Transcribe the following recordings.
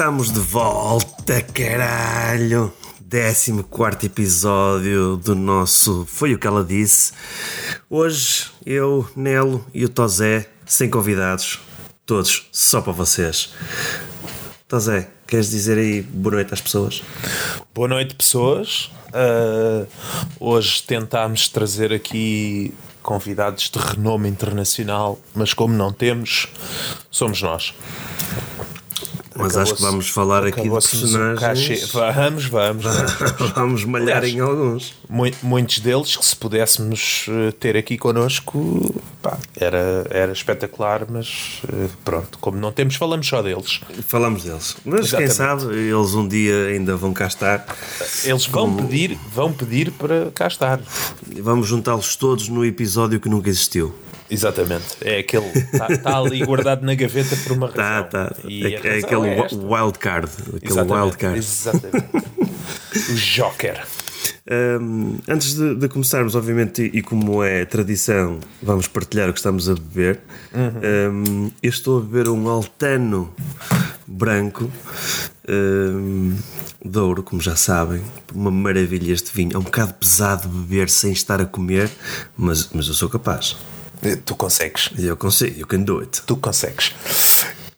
Estamos de volta, caralho! 14 episódio do nosso Foi o que ela disse. Hoje eu, Nelo e o Tozé, sem convidados, todos só para vocês. Tozé, queres dizer aí boa noite às pessoas? Boa noite, pessoas. Uh, hoje tentámos trazer aqui convidados de renome internacional, mas como não temos, somos nós. Mas acho que vamos falar aqui de personagens. Vamos, vamos. Vamos, vamos malhar em alguns. Muitos deles que se pudéssemos eh, ter aqui connosco pá, era, era espetacular, mas eh, pronto, como não temos, falamos só deles. Falamos deles. Mas Exatamente. quem sabe eles um dia ainda vão cá estar. Eles vão, como... pedir, vão pedir para cá estar. Vamos juntá-los todos no episódio que nunca existiu. Exatamente. É aquele. Está tá ali guardado na gaveta por uma tá, razão. Tá, tá. É, é aquele é wild card. Aquele exatamente, wild card. Exatamente. o Joker. Um, antes de, de, começarmos, obviamente, e, e, como é tradição, vamos partilhar o que estamos a beber. Uhum. Um, eu estou a beber um Altano branco um, de ouro, como já sabem. Uma maravilha este vinho. É um bocado pesado beber sem estar a comer, mas, mas eu sou capaz. Tu consegues. Eu consigo, you can do it. Tu consegues.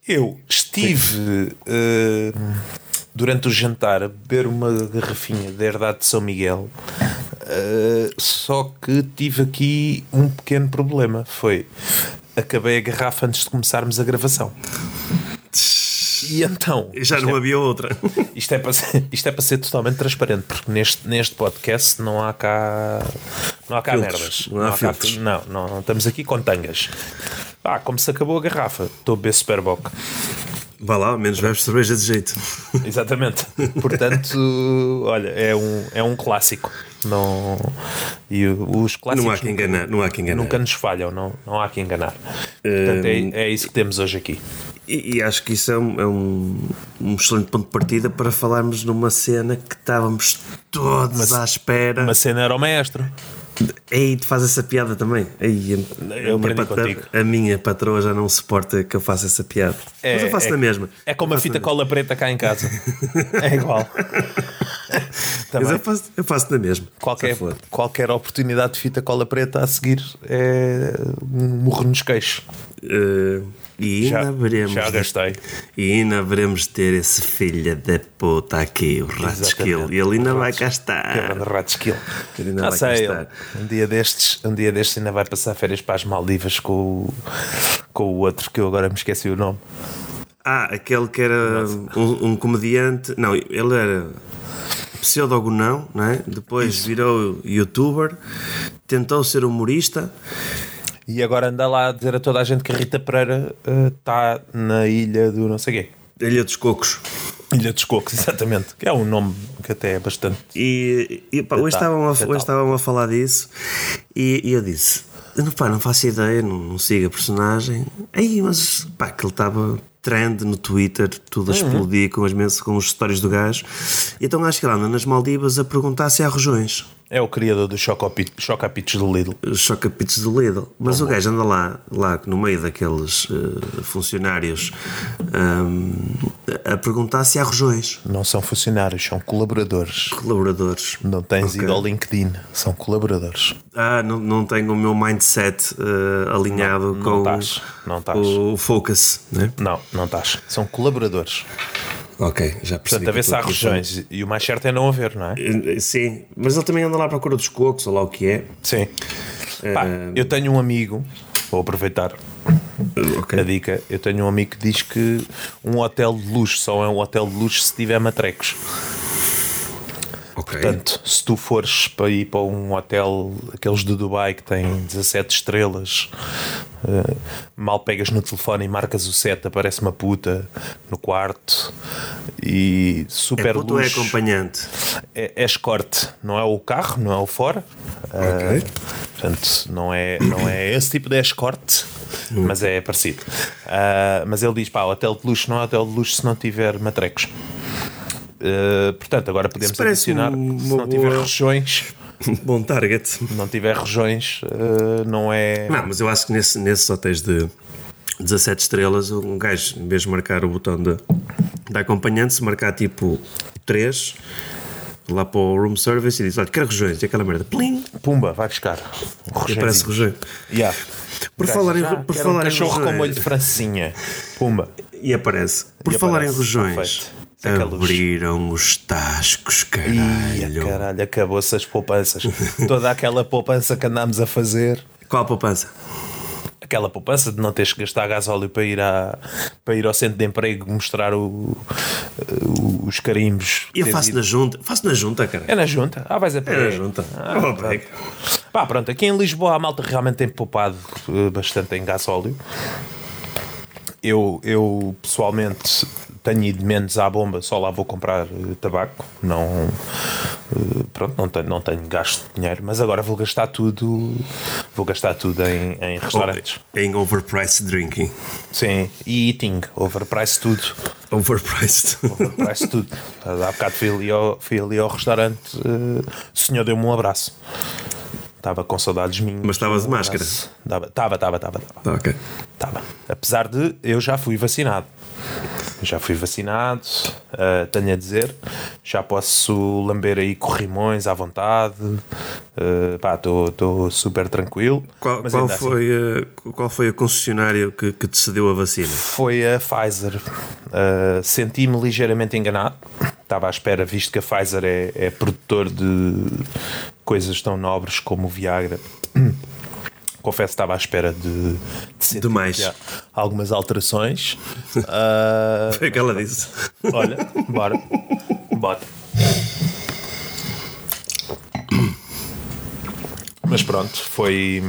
Eu estive uh, durante o jantar a beber uma garrafinha da Herdade de São Miguel, uh, só que tive aqui um pequeno problema. Foi acabei a garrafa antes de começarmos a gravação. E então. Já não é, havia outra. Isto é, para ser, isto é para ser totalmente transparente, porque neste, neste podcast não há cá. Não há cá filtros, merdas. Não, há não, há cá, não, não, não, estamos aqui com tangas. Ah, como se acabou a garrafa. Estou a beber Superboc. Vá lá, menos bebes cerveja de jeito. Exatamente. Portanto, olha, é um, é um clássico. Não, e os clássicos não há que enganar, não há que enganar. nunca nos falham, não, não há que enganar. Portanto, é, hum. é isso que temos hoje aqui. E, e, acho que isso é, um, é um, um, excelente ponto de partida para falarmos numa cena que estávamos todos uma, à espera. Uma cena era o maestro. Ei, tu fazes essa piada também. Ei, a, eu a, minha patroa, a minha patroa já não suporta que eu faça essa piada. É, Mas eu faço é, na mesma. É como a fita cola preta cá em casa. é igual. Mas eu faço, eu faço na mesma. Qualquer, qualquer oportunidade de fita cola preta a seguir é um murro nos queixos. Uh, e ainda já, veremos. Já gastei. E ainda veremos ter esse filho da puta aqui, o Ratskill. E ele ainda vai cá estar. O Ratskill. Ele ainda ah, vai sei, cá. Um dia, destes, um dia destes ainda vai passar férias para as Maldivas com o, com o outro que eu agora me esqueci o nome. Ah, aquele que era um, um, comediante. Não, ele era pseudo-gonão, não é? Depois Isso. virou youtuber, tentou ser humorista e agora anda lá a dizer a toda a gente que a Rita Pereira está uh, na ilha do não sei quê. Ilha dos Cocos. Ilha dos Cocos, exatamente. Que é um nome que até é bastante. E, e pá, hoje, estavam a, hoje estavam a falar disso e, e eu disse: pá, não faço ideia, não, não sigo a personagem. Aí, mas pá, que ele estava trend no Twitter, tudo a uhum. explodir com, as, com os stories do gajo. E então acho que ele anda nas Maldivas a perguntar se há rojões. É o criador do Chocapitos do Lidl. Chocapitos do Lidl. Mas Bom, o gajo anda lá, lá no meio daqueles uh, funcionários um, a perguntar se há rojões. Não são funcionários, são colaboradores. Colaboradores. Não tens okay. ido ao LinkedIn, são colaboradores. Ah, não, não tenho o meu mindset uh, alinhado não, com, não não o, o focus, né? Não, não estás. São colaboradores. Ok, já percebi. Portanto, a ver se há regiões. E o mais certo é não haver, não é? Eh, sim, mas ele também anda lá à procura dos cocos, ou lá o que é. Sim. Uh... Pá, eu tenho um amigo, vou aproveitar okay. a dica. Eu tenho um amigo que diz que um hotel de luxo só é um hotel de luxo se tiver matrecos. Okay. Portanto, se tu fores para ir para um hotel, aqueles de Dubai que tem 17 estrelas, uh, mal pegas no telefone e marcas o set, aparece uma puta no quarto e super é luxo. é acompanhante? É, é escorte, não é o carro, não é o fora. Ok. Uh, portanto, não é, não é esse tipo de escorte. Mas é parecido. Uh, mas ele diz: pá, hotel de luxo não é hotel de luxo se não tiver matrecos. Uh, portanto, agora podemos adicionar, se não tiver regiões. Bom target. Não tiver regiões, uh, não é. Não, mas eu acho que nesse, nesses hotéis de 17 estrelas, um gajo, em vez de marcar o botão de, da acompanhante, se marcar tipo 3 lá para o room service e diz: Olha, quero rojões, e aquela merda, plim, Pumba, vai buscar. Um e aparece rojão. Yeah. Por Gajo, falar em, já, por quero um falar em cachorro com rojões- molho de francinha. Pumba. E aparece. Por E falar aparece, em rojões, perfeito. Abriram os tascos, Ia, caralho. caralho, acabou-se as poupanças. Toda aquela poupança que andámos a fazer. Qual a poupança? Aquela poupança de não teres que gastar gasóleo para ir, à, para ir ao centro de emprego mostrar o, o- os carimbos. E eu faço ido- na junta. Faço na junta, cara. É na junta? Ah, vais a pé. É na junta. Ah, Oh, pronto. Pá, pronto, aqui em Lisboa a malta realmente tem poupado eh, bastante em gasóleo. Eu, eu pessoalmente tenho ido menos à bomba, só lá vou comprar eh, tabaco. Não, eh, pronto, não tenho, não tenho gasto de dinheiro, mas agora vou gastar tudo, vou gastar tudo em, em restaurantes. Em overpriced drinking. Sim, e eating, overprice tudo. Overpriced. Overprice tudo. Há bocado fui ali ao, fui ali ao restaurante, eh, o senhor deu-me um abraço. Estava com saudades minhas. Mas estavas de máscara? Estava, estava, estava, estava. estava. ok. Estava. Apesar de eu já fui vacinado. Já fui vacinado, eh, tenho a dizer. Já posso lamber aí corrimões à vontade. Eh, estou super tranquilo. Qual, Mas qual ainda assim, foi, eh, qual foi o concessionário que, que te cedeu a vacina? Foi a Pfizer. Uh, Senti-me ligeiramente enganado. Estava à espera, visto que a Pfizer é, é produtor de coisas tão nobres como o Viagra. Confesso que estava à espera de, de Demais. algumas alterações. Uh, Foi o que ela disse. olha, bora. Bora. Mas pronto, foi.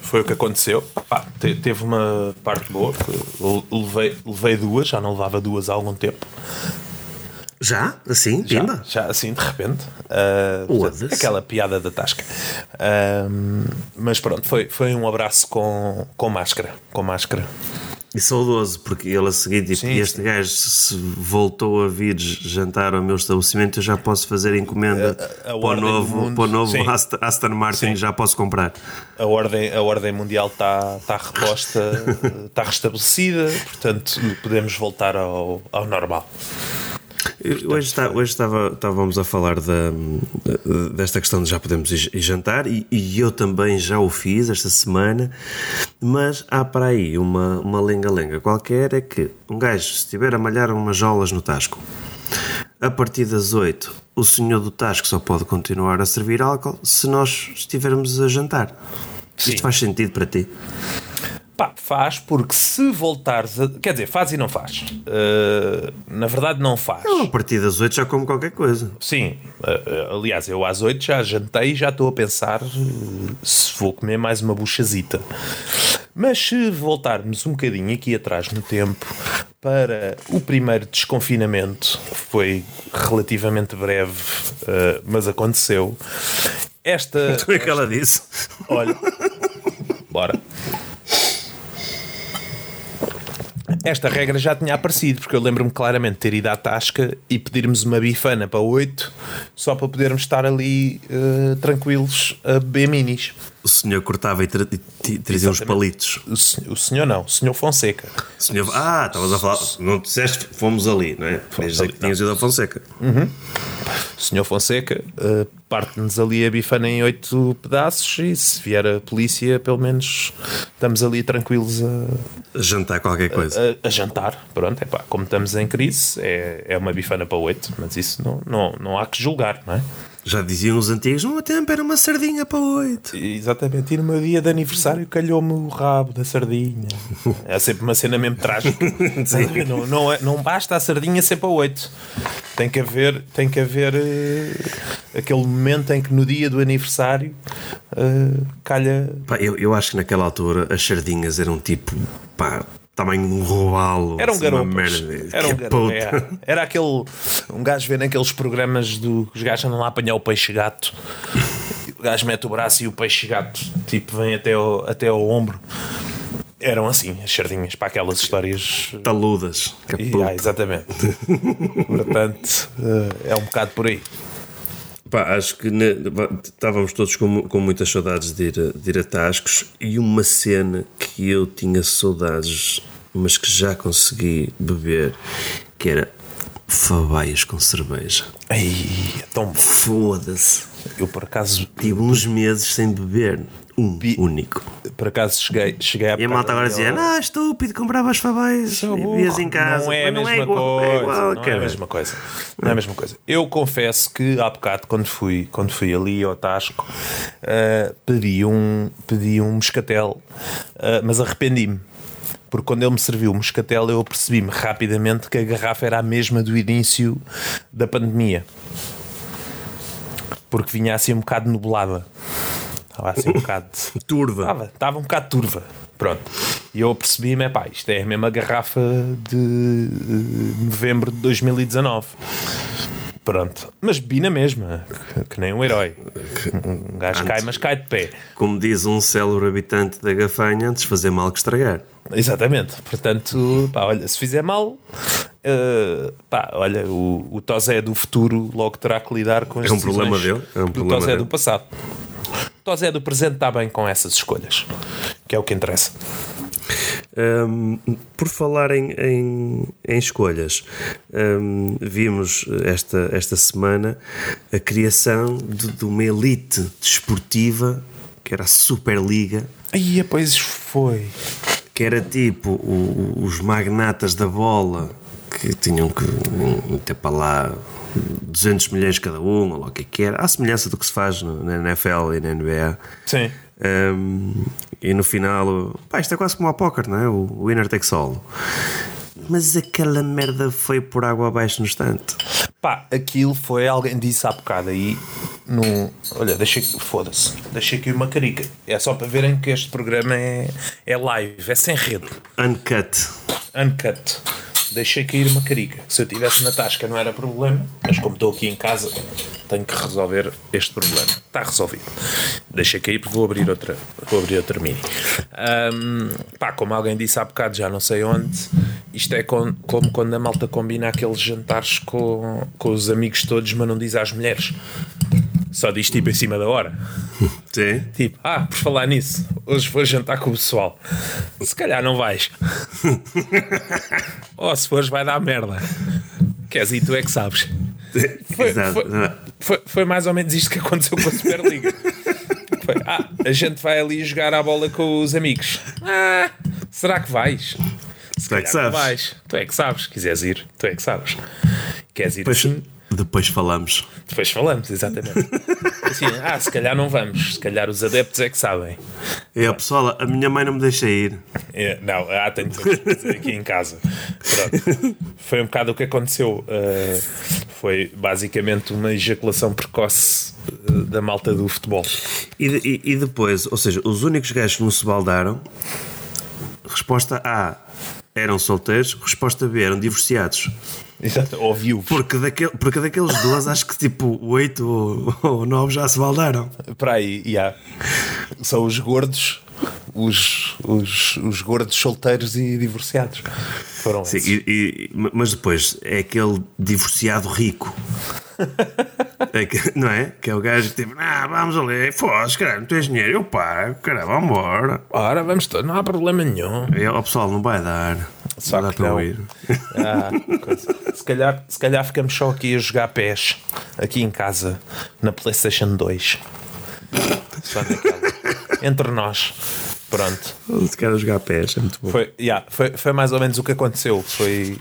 Foi o que aconteceu. Pá, te- teve uma parte boa. Levei, levei duas, já não levava duas há algum tempo. Já? Assim? Já, Pimba? já assim, de repente. Portanto, aquela piada da tasca. Ah, mas pronto, foi, foi um abraço com, com máscara. Com máscara. E saudoso, porque ele a seguir, tipo, Sim, este gajo se voltou a vir jantar ao meu estabelecimento, eu já posso fazer encomenda A- a- a para, o novo, para o novo Sim. Aston, Martin, Sim. já posso comprar. A ordem, a ordem mundial está tá reposta, está restabelecida, portanto podemos voltar ao, ao normal. Eu- Hoje, está, hoje estava, estávamos a falar da, desta questão de já podemos ir, jantar e, e eu também já o fiz esta semana, mas há para aí uma, uma lenga-lenga qualquer é que um gajo, se estiver a malhar umas jolas no tasco, a partir das 8 o senhor do tasco só pode continuar a servir álcool se nós estivermos a jantar. Sim. Isto faz sentido para ti? Pá, faz porque se voltares a. Quer dizer, faz e não faz. Uh, na verdade, não faz. Eu, a partir das 8 já como qualquer coisa. Sim, uh, aliás, eu às 8 já jantei e já estou a pensar uh, se vou comer mais uma buchazita. Mas se voltarmos um bocadinho aqui atrás no tempo para o primeiro desconfinamento, que foi relativamente breve, mas aconteceu. Esta. Como é que ela disse? Olha, bora. Esta regra já tinha aparecido, porque eu lembro-me claramente de ter ido à Tasca e pedirmos uma bifana para 8 só para podermos estar ali eh, tranquilos a beber minis. O senhor cortava e, trazia uns palitos. O, se- o senhor não, o senhor Fonseca. Senhor, ah, estavas a falar. Não disseste fomos ali, não é? Dizer ali, que tinhas ido a Fonseca. O senhor Fonseca eh, parte-nos ali a bifana em 8 pedaços e se vier a polícia, pelo menos estamos ali tranquilos a, A jantar qualquer coisa. a, a jantar. Pronto, é pá, como estamos em crise, é, é uma bifana para oito, mas isso não, não, não há que julgar, não é? Já diziam os antigos, no meu tempo era uma sardinha para oito. Exatamente, e no meu dia de aniversário calhou-me o rabo da sardinha. É sempre uma cena mesmo trágica. não, não, é- não basta a sardinha ser para oito. Tem que haver, tem que haver eh, aquele momento em que no dia do aniversário eh, calha. Pá, eu, eu acho que naquela altura as sardinhas eram tipo, pá, de um robalo. Era um assim, garoto. Era um garoto. é. Era aquele. Um gajo vê naqueles programas do que os gajos andam lá a apanhar o peixe gato. O gajo mete o braço e o peixe gato tipo vem até ao, até ao ombro. Eram assim, as sardinhas, para aquelas histórias. Taludas. Que E, ah, exatamente. Portanto, eh, é um bocado por aí. Pá, acho que ne- va- estávamos todos com, com muitas saudades de ir, de ir a Tascos e uma cena que eu tinha saudades mas que já consegui beber, que era fabaias com cerveja. Ai, tão bom. Foda-se. Eu por acaso, Tive uns meses sem beber. Um Bi- único. por acaso cheguei, cheguei à E a malta agora dizia: Ah, estúpido, compravas fabaias e bebias em casa. Não é a mesma igual, coisa. É igual, não é a mesma coisa. Não é a mesma coisa. Eu confesso que há bocado, quando fui, quando fui ali ao Tasco, ah, pedi, um, pedi um moscatel, ah, mas arrependi-me. Porque quando ele me serviu o moscatel, eu percebi-me rapidamente que a garrafa era a mesma do início da pandemia. Porque vinha assim um bocado nublada. Estava assim um bocado. Turva. Estava, estava um bocado turva. Pronto. E eu percebi-me, é pá, isto é a mesma garrafa de eh, novembro de 2019. Pronto. Mas bebi na mesma, que, que nem um herói. Um gajo cai, mas cai de pé. Como diz um célebre habitante da Gafanha, antes fazer mal que estragar. Exatamente. Portanto, pá, olha, se fizer mal, eh, pá, olha, o, o Tosé do futuro logo terá que lidar com as um problema dele, é um do problema Tosé dele. do passado. O Tosé do presente está bem com essas escolhas, que é o que interessa. Hum, por falar em, em, em escolhas, hum, vimos esta, esta semana a criação de, de uma elite desportiva que era a Superliga, Aí, pois foi. que era tipo o- os magnatas da bola que tinham que meter para lá 200 milhões cada um, ou lá o que é que era, à semelhança do que se faz no- na NFL e na NBA. Sim. Um, e no final, pá, isto é quase como ao póquer, não é? O winner takes all. Mas aquela merda foi por água abaixo no instante. Pá, aquilo foi, alguém disse há bocado aí, no, olha, deixa aqui, foda-se, deixa aqui uma carica. É só para verem que este programa é, é live, é sem rede, Uncut. uncut. Deixei cair uma carica. Se eu tivesse na tasca não era problema, mas como estou aqui em casa, tenho que resolver este problema. Está resolvido. Deixei cair porque vou abrir outra, vou abrir outra mini. Ahm, pá, como alguém disse há bocado, já não sei onde, isto é com- como quando a malta combina aqueles jantares com, com os amigos todos, mas não diz às mulheres. Só diz tipo em cima da hora. Sim. Tipo, ah, por falar nisso, hoje vou jantar com o pessoal. Se calhar não vais. Ou se fores, vai dar merda. Queres ir, tu é que sabes. Foi, foi, foi- foi mais ou menos isto que aconteceu com a Superliga. Foi, ah, a gente vai ali jogar a bola com os amigos. Ah, será que vais? Se Tu é que sabes. vais. Tu é que sabes. Quiseres ir, tu é que sabes. Queres ir Depois, assim? Depois falamos. Depois falamos, exatamente. Assim, ah, se calhar não vamos. Se calhar os adeptos é que sabem. É, pessoal, a minha mãe não me deixa ir. É, não, ah, tenho dizer aqui em casa. Pronto. Foi um bocado o que aconteceu. Uh, foi basicamente uma ejaculação precoce uh, da malta do futebol. E, e- e depois, ou seja, os únicos gajos que não se baldaram, resposta A eram solteiros, resposta B eram divorciados. Exato. Ou viúvos. Porque, daquele, porque daqueles dois, acho que tipo 8 ou, ou 9 já se baldaram. Para aí, yeah. são os gordos, os, os, os gordos solteiros e divorciados. Foram Sim, esses. e- e- mas depois é aquele divorciado rico. É que- não é? Que é o gajo tipo, ah, vamos ali, foda-se, caralho, não tens dinheiro, eu pago, caralho, vamos embora. Ora, vamos todos, não há problema nenhum. E, ó, pessoal, não vai dar. Só não dá que para não. eu ir. Ah, se, calhar, se calhar ficamos só aqui a jogar pés aqui em casa na PlayStation 2. Só naquela. Entre nós. Pronto. Se quer jogar pés, é muito bom. Foi, yeah, foi, foi mais ou menos o que aconteceu. Foi,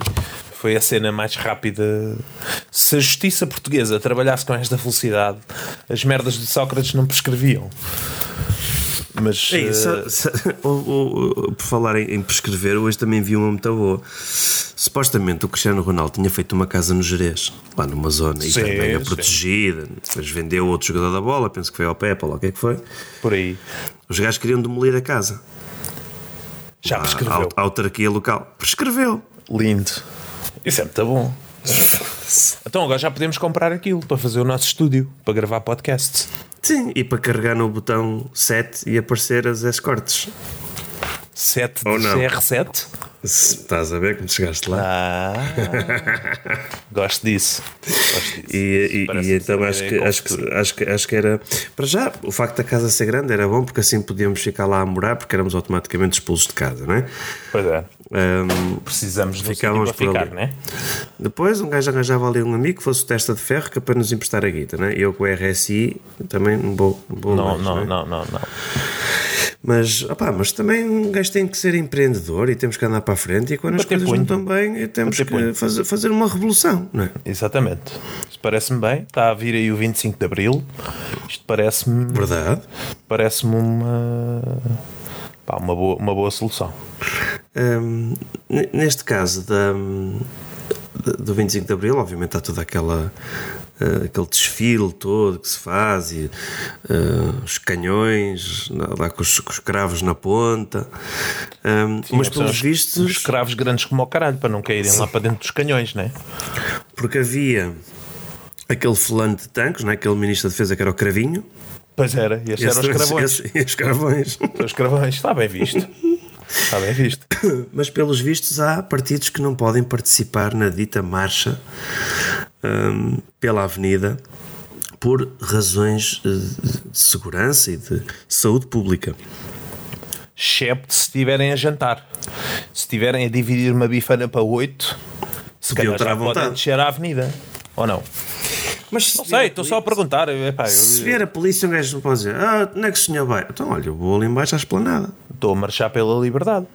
foi a cena mais rápida. Se a justiça portuguesa trabalhasse com esta velocidade, as merdas de Sócrates não prescreviam. Mas. Ei, eh, sa- sa- o- o- o- por falar em, em prescrever, hoje também vi uma muito boa. Supostamente o Cristiano Ronaldo tinha feito uma casa no Jerez, lá numa zona Sim, mega sim. protegida. Depois vendeu outro jogador da bola, penso que foi ao Pepe, ou lá o que é que foi. por aí. Os gajos queriam demolir a casa. Já A, prescreveu. a, a autarquia local prescreveu. Lindo. Isso é muito bom. Então agora já podemos comprar aquilo para fazer o nosso estúdio, para gravar podcasts. Sim, e para carregar no botão 7 e aparecer as escortes. 7 Ou de não. CR7? Se Estás a ver como chegaste lá? Ah, gosto disso. Gosto disso. E, e- e então acho que, ideia acho, que, acho, que, acho que era. Para já, o facto da casa ser grande era bom porque assim podíamos ficar lá a morar porque éramos automaticamente expulsos de casa, não é? Pois é. Ahm, Precisamos de um Ficávamos para por ficar, ali. né? depois um gajo arranjava ali um amigo que fosse o testa de ferro que é para nos emprestar a guita, não é? Eu com o RSI também não vou, não vou Não, mais, não, é? não, não, não. Mas, opá, mas também um gajo tem que ser empreendedor e temos que andar para a frente e quando as Bater coisas não punho. estão bem temos Bater que fazer, fazer uma revolução, não é? Exatamente. Isso parece-me bem. Está a vir aí o 25 de Abril. Isto parece-me Verdade. parece-me uma, pá, uma, boa, uma boa solução. N- neste caso da, do 25 de Abril, obviamente está toda aquela eh, aquele desfile todo que se faz e eh, os canhões lá com os, com os cravos na ponta Hum, mas São pelos os- Os vistos escravos grandes como o caralho, para não caírem lá para dentro dos canhões, né? porque havia aquele fulano de tanques, não é? aquele ministro da defesa que era o Cravinho Pois era, e estes eram os cravões. esse- esse- os cravões. Os cravões, está bem visto. Está bem visto. Mas pelos vistos há partidos que não podem participar na dita marcha hum, pela avenida por razões eh, de segurança e de saúde pública. Excepto se estiverem a jantar. Se estiverem a dividir uma bifana para oito, se Podiam calhar já podem descer à avenida. Ou não? Mas se Não sei, estou só a perguntar. Epá, eu Se vier a polícia, um gajo pode dizer Ah, onde é que o senhor vai? Então, olha, eu vou ali embaixo à esplanada. estou a marchar pela liberdade.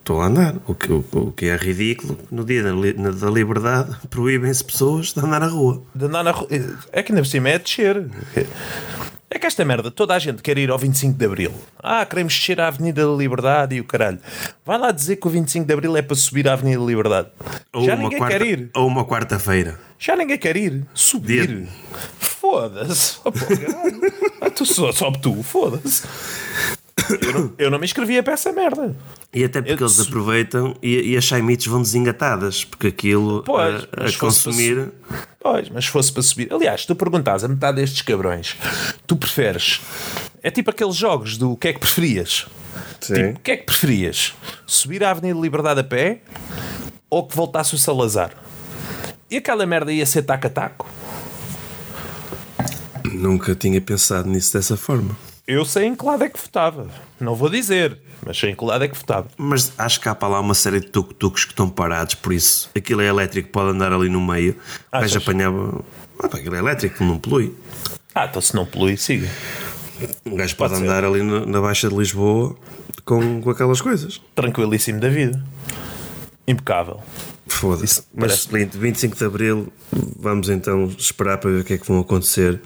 Estou a andar. O que, o, o que é ridículo, no dia da, li- na- da liberdade, proíbem-se pessoas de andar na rua. De andar na rua. É que ainda por cima é descer. É que esta merda, toda a gente quer ir ao 25 de Abril. Ah, queremos descer à Avenida da Liberdade e o caralho. Vai lá dizer que o 25 de Abril é para subir à Avenida da Liberdade. Ou Já uma ninguém quarta, quer ir. Ou uma quarta-feira. Já ninguém quer ir. Subir. Foda-se. Oh. Ah, tu só, só tu, foda-se. Eu não, eu não me inscrevia para essa merda. E até porque Eu- eles aproveitam e, e as chaimites vão desengatadas, porque aquilo Pois, a, a consumir. Pois, mas se fosse para subir. Aliás, tu perguntas a metade destes cabrões, tu preferes. É tipo aqueles jogos do o que é que preferias? Sim. Tipo, o que é que preferias? Subir à Avenida Liberdade a pé ou que voltasse o Salazar? E aquela merda ia ser taco a taco? Nunca tinha pensado nisso dessa forma. Eu sei em que lado é que votava. Não vou dizer, mas sei em que lado é que votava. Mas acho que há para lá uma série de tuk-tuks que estão parados, por isso aquilo é elétrico, pode andar ali no meio. Gajo apanhava. Ah, pá, aquilo é elétrico, não polui. Ah, então se não polui, siga. Um gajo pode, Pode ser. andar ali na, na Baixa de Lisboa com, com aquelas coisas. Tranquilíssimo da vida. Impecável. Foda-se. Mas 20, 25 de Abril, vamos então esperar para ver o que é que vão acontecer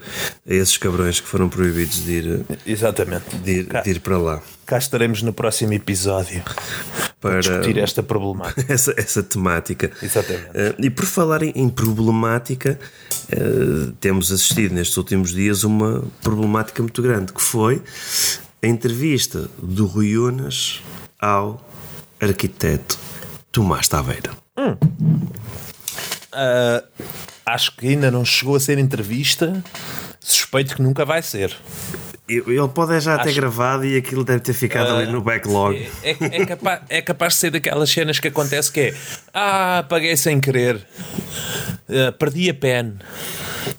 a esses cabrões que foram proibidos de ir, Exatamente. de ir, cá, de ir para lá. cá estaremos no próximo episódio Para discutir esta problemática. essa, essa temática. Exatamente. Eh, e por falar em, em problemática, eh, temos assistido nestes últimos dias uma problemática muito grande, que foi a entrevista do Rui Unas ao arquiteto Tomás Taveira. Ah, acho que ainda não chegou a ser entrevista. Suspeito que nunca vai ser. Ele pode já ter gravado e aquilo deve ter ficado ali no backlog. É, é, capaz, é capaz de ser daquelas cenas que acontece que é Ah, apaguei sem querer. Ah, perdi a pen.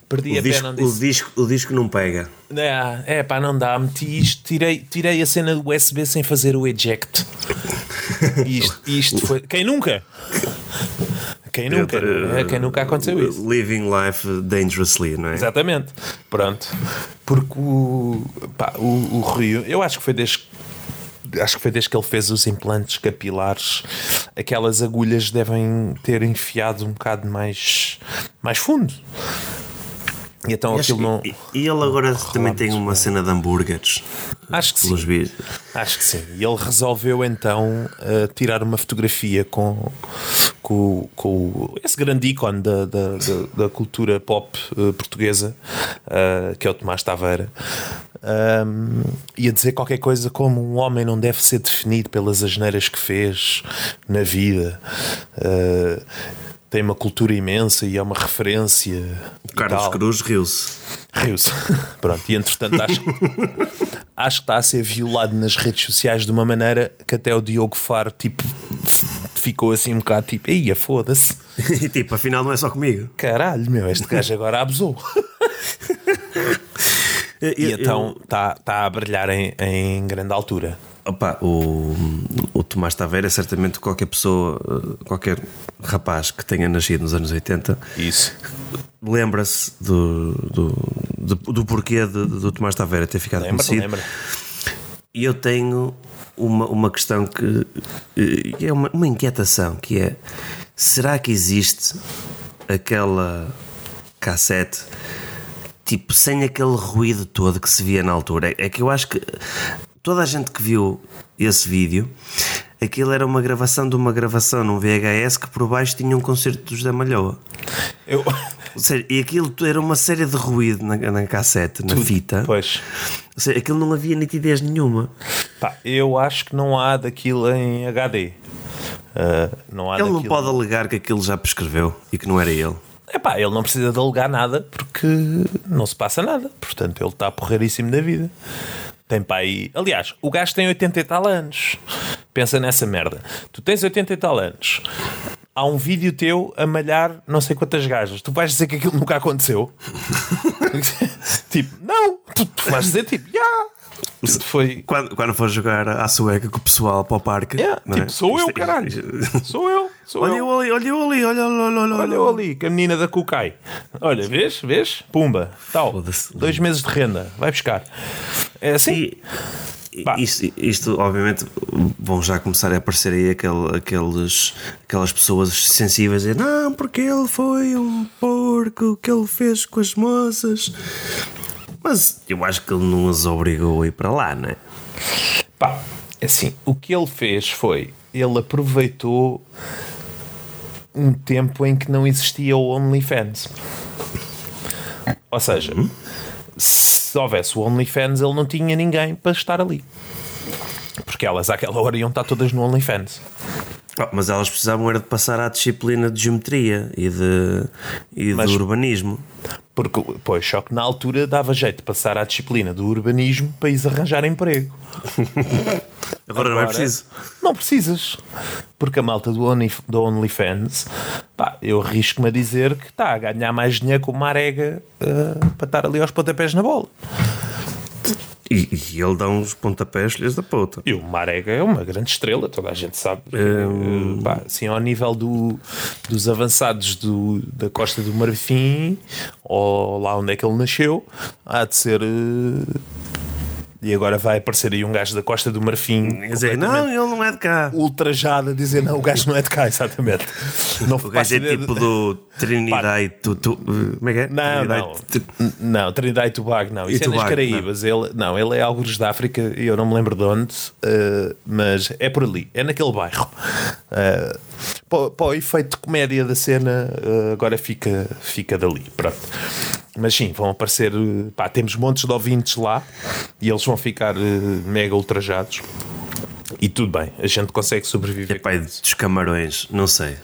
Perdi O a pen disco, onde o, disco, o disco não pega. É, é pá, não dá. Meti isto, tirei, tirei a cena do USB sem fazer o eject. Isto, isto foi. Quem nunca? Quem nunca? É, quem nunca aconteceu isso? Living life dangerously, não é? Exatamente. Pronto. Porque o, pá, o, o Rio, eu acho que foi desde acho que foi desde que ele fez os implantes capilares, aquelas agulhas devem ter enfiado um bocado mais, mais fundo. E então E acho aquilo não. E e ele agora também tem uma bem. cena de hambúrgueres. Acho que sim. Pelos vistos. Acho que sim. E ele resolveu então eh, tirar uma fotografia com, com, com esse grande ícone da, da, da, da cultura pop eh, portuguesa, eh, que é o Tomás Taveira, um, e a dizer qualquer coisa como um homem não deve ser definido pelas asneiras que fez na vida. Tem uma cultura imensa e é uma referência. e Carlos. Cruz riu-se. Riu-se. Pronto, e entretanto acho, acho que está a ser violado nas redes sociais de uma maneira que até o Diogo Faro tipo, ficou assim um bocado tipo, ia foda-se. e tipo, afinal não é só comigo. Caralho, meu, este gajo agora abusou. e então está tá a brilhar em, em grande altura. Opa, o, o Tomás Taveira, certamente qualquer pessoa, qualquer rapaz que tenha nascido nos anos 80, isso lembra-se do, do, do, do, porquê de, do Tomás Taveira ter ficado lembra, conhecido. Lembra. E eu tenho uma, uma questão que é uma, uma inquietação que é será que existe aquela cassete tipo sem aquele ruído todo que se via na altura? É que eu acho que toda a gente que viu esse vídeo, aquilo era uma gravação de uma gravação num VHS que por baixo tinha um concerto dos da Malhoa. Eu... Seja, e aquilo era uma série de ruído na, na cassete, na Tudo, fita. Pois. Ou seja, aquilo não havia nitidez nenhuma. Pá, eu acho que não há daquilo em HD. Uh, não há ele daquilo... não pode alegar que aquilo já prescreveu e que não era ele. É pá, ele não precisa de alegar nada porque não se passa nada. Portanto, ele está porreiríssimo da vida. Tem pai. Aliás, o gajo tem 80 e tal anos. Pensa nessa merda. Tu tens 80 e tal anos. Há um vídeo teu a malhar não sei quantas gajas. Tu vais dizer que aquilo nunca aconteceu? tipo, não. Tu, tu vais dizer tipo, já. Yeah. Foi... Quando, quando for jogar à sueca com o pessoal para o parque. É? tipo, é? sou eu, caralho. sou eu. Sou olha eu ali, olha eu ali, olha, olha, olha, olha eu ali, com a menina da Cucai. Olha, vês, vês? Pumba, tal. Dois meses de renda, vai buscar. É assim. E, isto, isto, obviamente, vão já começar a aparecer aí aquele, aqueles, aquelas pessoas sensíveis a dizer: Não, porque ele foi um porco, que ele fez com as moças. Mas eu acho que ele não as obrigou a ir para lá, não é? Pá, é assim, o que ele fez foi, ele aproveitou um tempo em que não existia o OnlyFans. Ou seja, uhum. se houvesse o OnlyFans, ele não tinha ninguém para estar ali. Porque elas àquela hora iam estar todas no OnlyFans. Oh, mas elas precisavam era de passar à disciplina de geometria e de, e mas, de urbanismo. Porque, pois, só que na altura dava jeito de passar à disciplina do urbanismo para ir arranjar emprego. Agora, Agora, não é preciso. Não precisas. Porque a malta do, Only, do OnlyFans, pá, eu arrisco-me a dizer que está a ganhar mais dinheiro com uma arega uh, para estar ali aos pontapés na bola. E, e, ele dá uns pontapés-lhes da puta. E o Marega é uma grande estrela, toda a gente sabe. Um... Pá, assim, ao nível do, dos avançados do, da Costa do Marfim, ou lá onde é que ele nasceu, há de ser. Uh e agora vai aparecer aí um gajo da Costa do Marfim. Dizer, não, ele não é de cá. Ultrajado a dizer, não, o gajo não é de cá, exatamente. Não o gajo é tipo do Trinidad. Tu, tu, como é que é? Não, não. Não, Trinidad e Tobago, não. Isso e é nas Caraíbas. Não. Ele, não, ele é alguns da África e eu não me lembro de onde, uh, mas é por ali, é naquele bairro. Uh, para, para o efeito de comédia da cena, uh, agora fica, fica dali. Pronto. Mas sim, vão aparecer. Pá, temos montes de ouvintes lá e eles vão ficar uh, mega ultrajados. E tudo bem, a gente consegue sobreviver. Epá, dos camarões, não sei.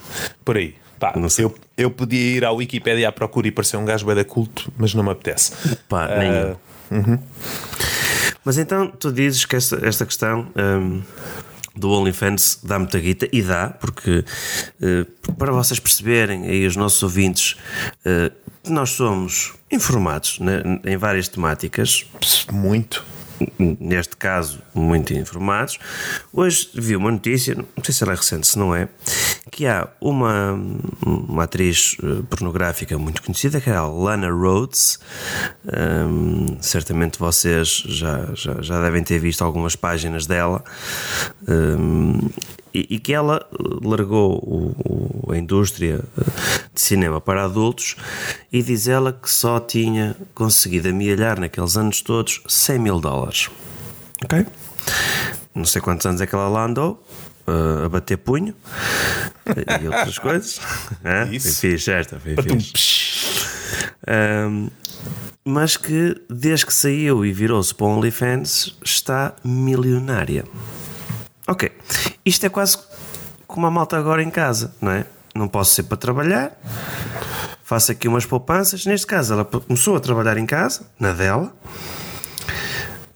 Por aí. Pá, não sei. Eu, eu podia ir à Wikipédia à procura e parecer um gajo bem da culto, mas não me apetece. Pá, uh, nenhum. Uhum. Mas então tu dizes que esta, esta questão. Um, do OnlyFans dá muita guita e dá, porque uh, para vocês perceberem aí os nossos ouvintes, uh, nós somos informados né, em várias temáticas. Muito neste caso, muito informados. Hoje vi uma notícia, não sei se ela é recente, se não é, que há uma, uma atriz eh, pornográfica muito conhecida, que é a Lana Rhodes. Certamente vocês já, já, já devem ter visto algumas páginas dela. E, e, que ela largou o, o, a indústria de cinema para adultos e diz ela que só tinha conseguido amealhar naqueles anos todos 100 mil dólares. Ok? Não sei quantos anos é que ela lá andou. Uh, a bater punho e outras coisas. é? Isso. Fiz, certo, um, mas que desde que saiu e virou-se para o OnlyFans está milionária. Ok. Isto é quase como a malta agora em casa, não é? Não posso ser para trabalhar, faço aqui umas poupanças. Neste caso, ela começou a trabalhar em casa, na dela,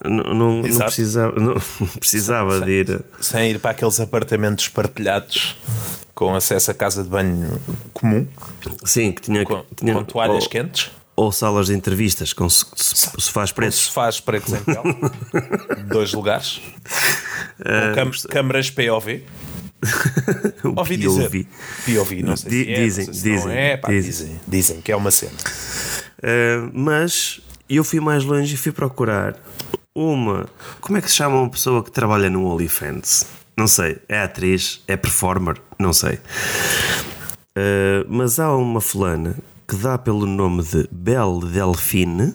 Não, não, não precisava, não precisava de ir. Sem ir para aqueles apartamentos partilhados com acesso à casa de banho comum, Sim, que tinha, com, tinha com toalhas ou, quentes, ou salas de entrevistas com so- so- sofás com pretos. sofás pretos em pele, dois lugares, com cam- câmaras POV. Ouvi dizer. POV. POV, não sei se é, dizem, se dizem, é, pá, dizem. dizem, dizem que é uma cena. Uh, mas eu fui mais longe e fui procurar uma. Como é que se chama uma pessoa que trabalha no OnlyFans? Não sei. É atriz? É performer? Não sei. Uh, mas há uma fulana que dá pelo nome de Belle Delphine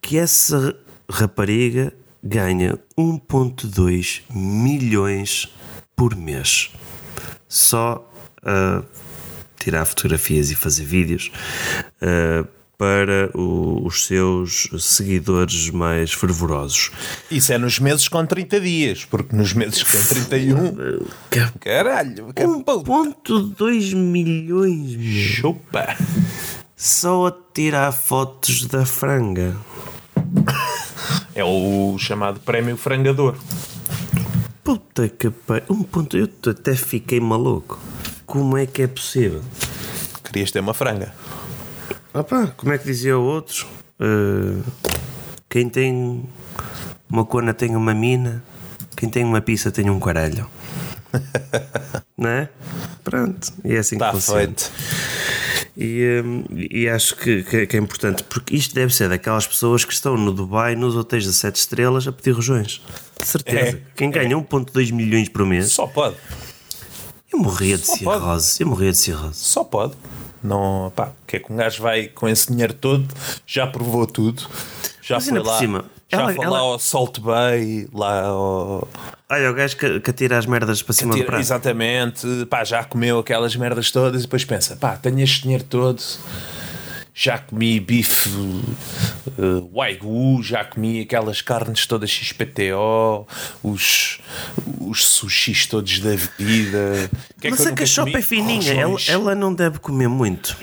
que essa rapariga ganha 1,2 milhões por mês. Só a tirar fotografias e fazer vídeos uh, para o- os seus seguidores mais fervorosos. Isso é nos meses com 30 dias, porque nos meses com 31, caralho, que pô, 1,2 milhões meu. chupa. só a tirar fotos da franga. É o chamado prémio frangador. Puta que pariu. Um ponto, eu até fiquei maluco. Como é que é possível? Querias ter uma franga. Opa, como é que dizia o outro? Uh, quem tem uma cona tem uma mina, quem tem uma pizza tem um caralho. Não é? Pronto, e é assim que Está funciona. feito. E, hum, e acho que, que- que é importante, porque isto deve ser daquelas pessoas que estão no Dubai, nos hotéis de 7 estrelas, a pedir rojões. De certeza. É, Quem ganha 1,2 milhões por mês, Só pode. eu morria de Só pode. cirrose. Eu morria de cirrose. Só pode. Não, pá, o que é que um gajo vai com esse dinheiro todo? Já provou tudo. Já Mas foi lá. cima, já ela- foi ela- lá ao Salt Bay, lá ao. Olha, o gajo que, que atira as merdas para cima do Tira- prato. exatamente, pá, já comeu aquelas merdas todas e depois pensa, pá, tenho este dinheiro todo, já comi bife uh, wagyu, já comi aquelas carnes todas XPTO, os, os sushis todos da vida. Que é Mas que eu a cachopa é fininha, ela, ela não deve comer muito.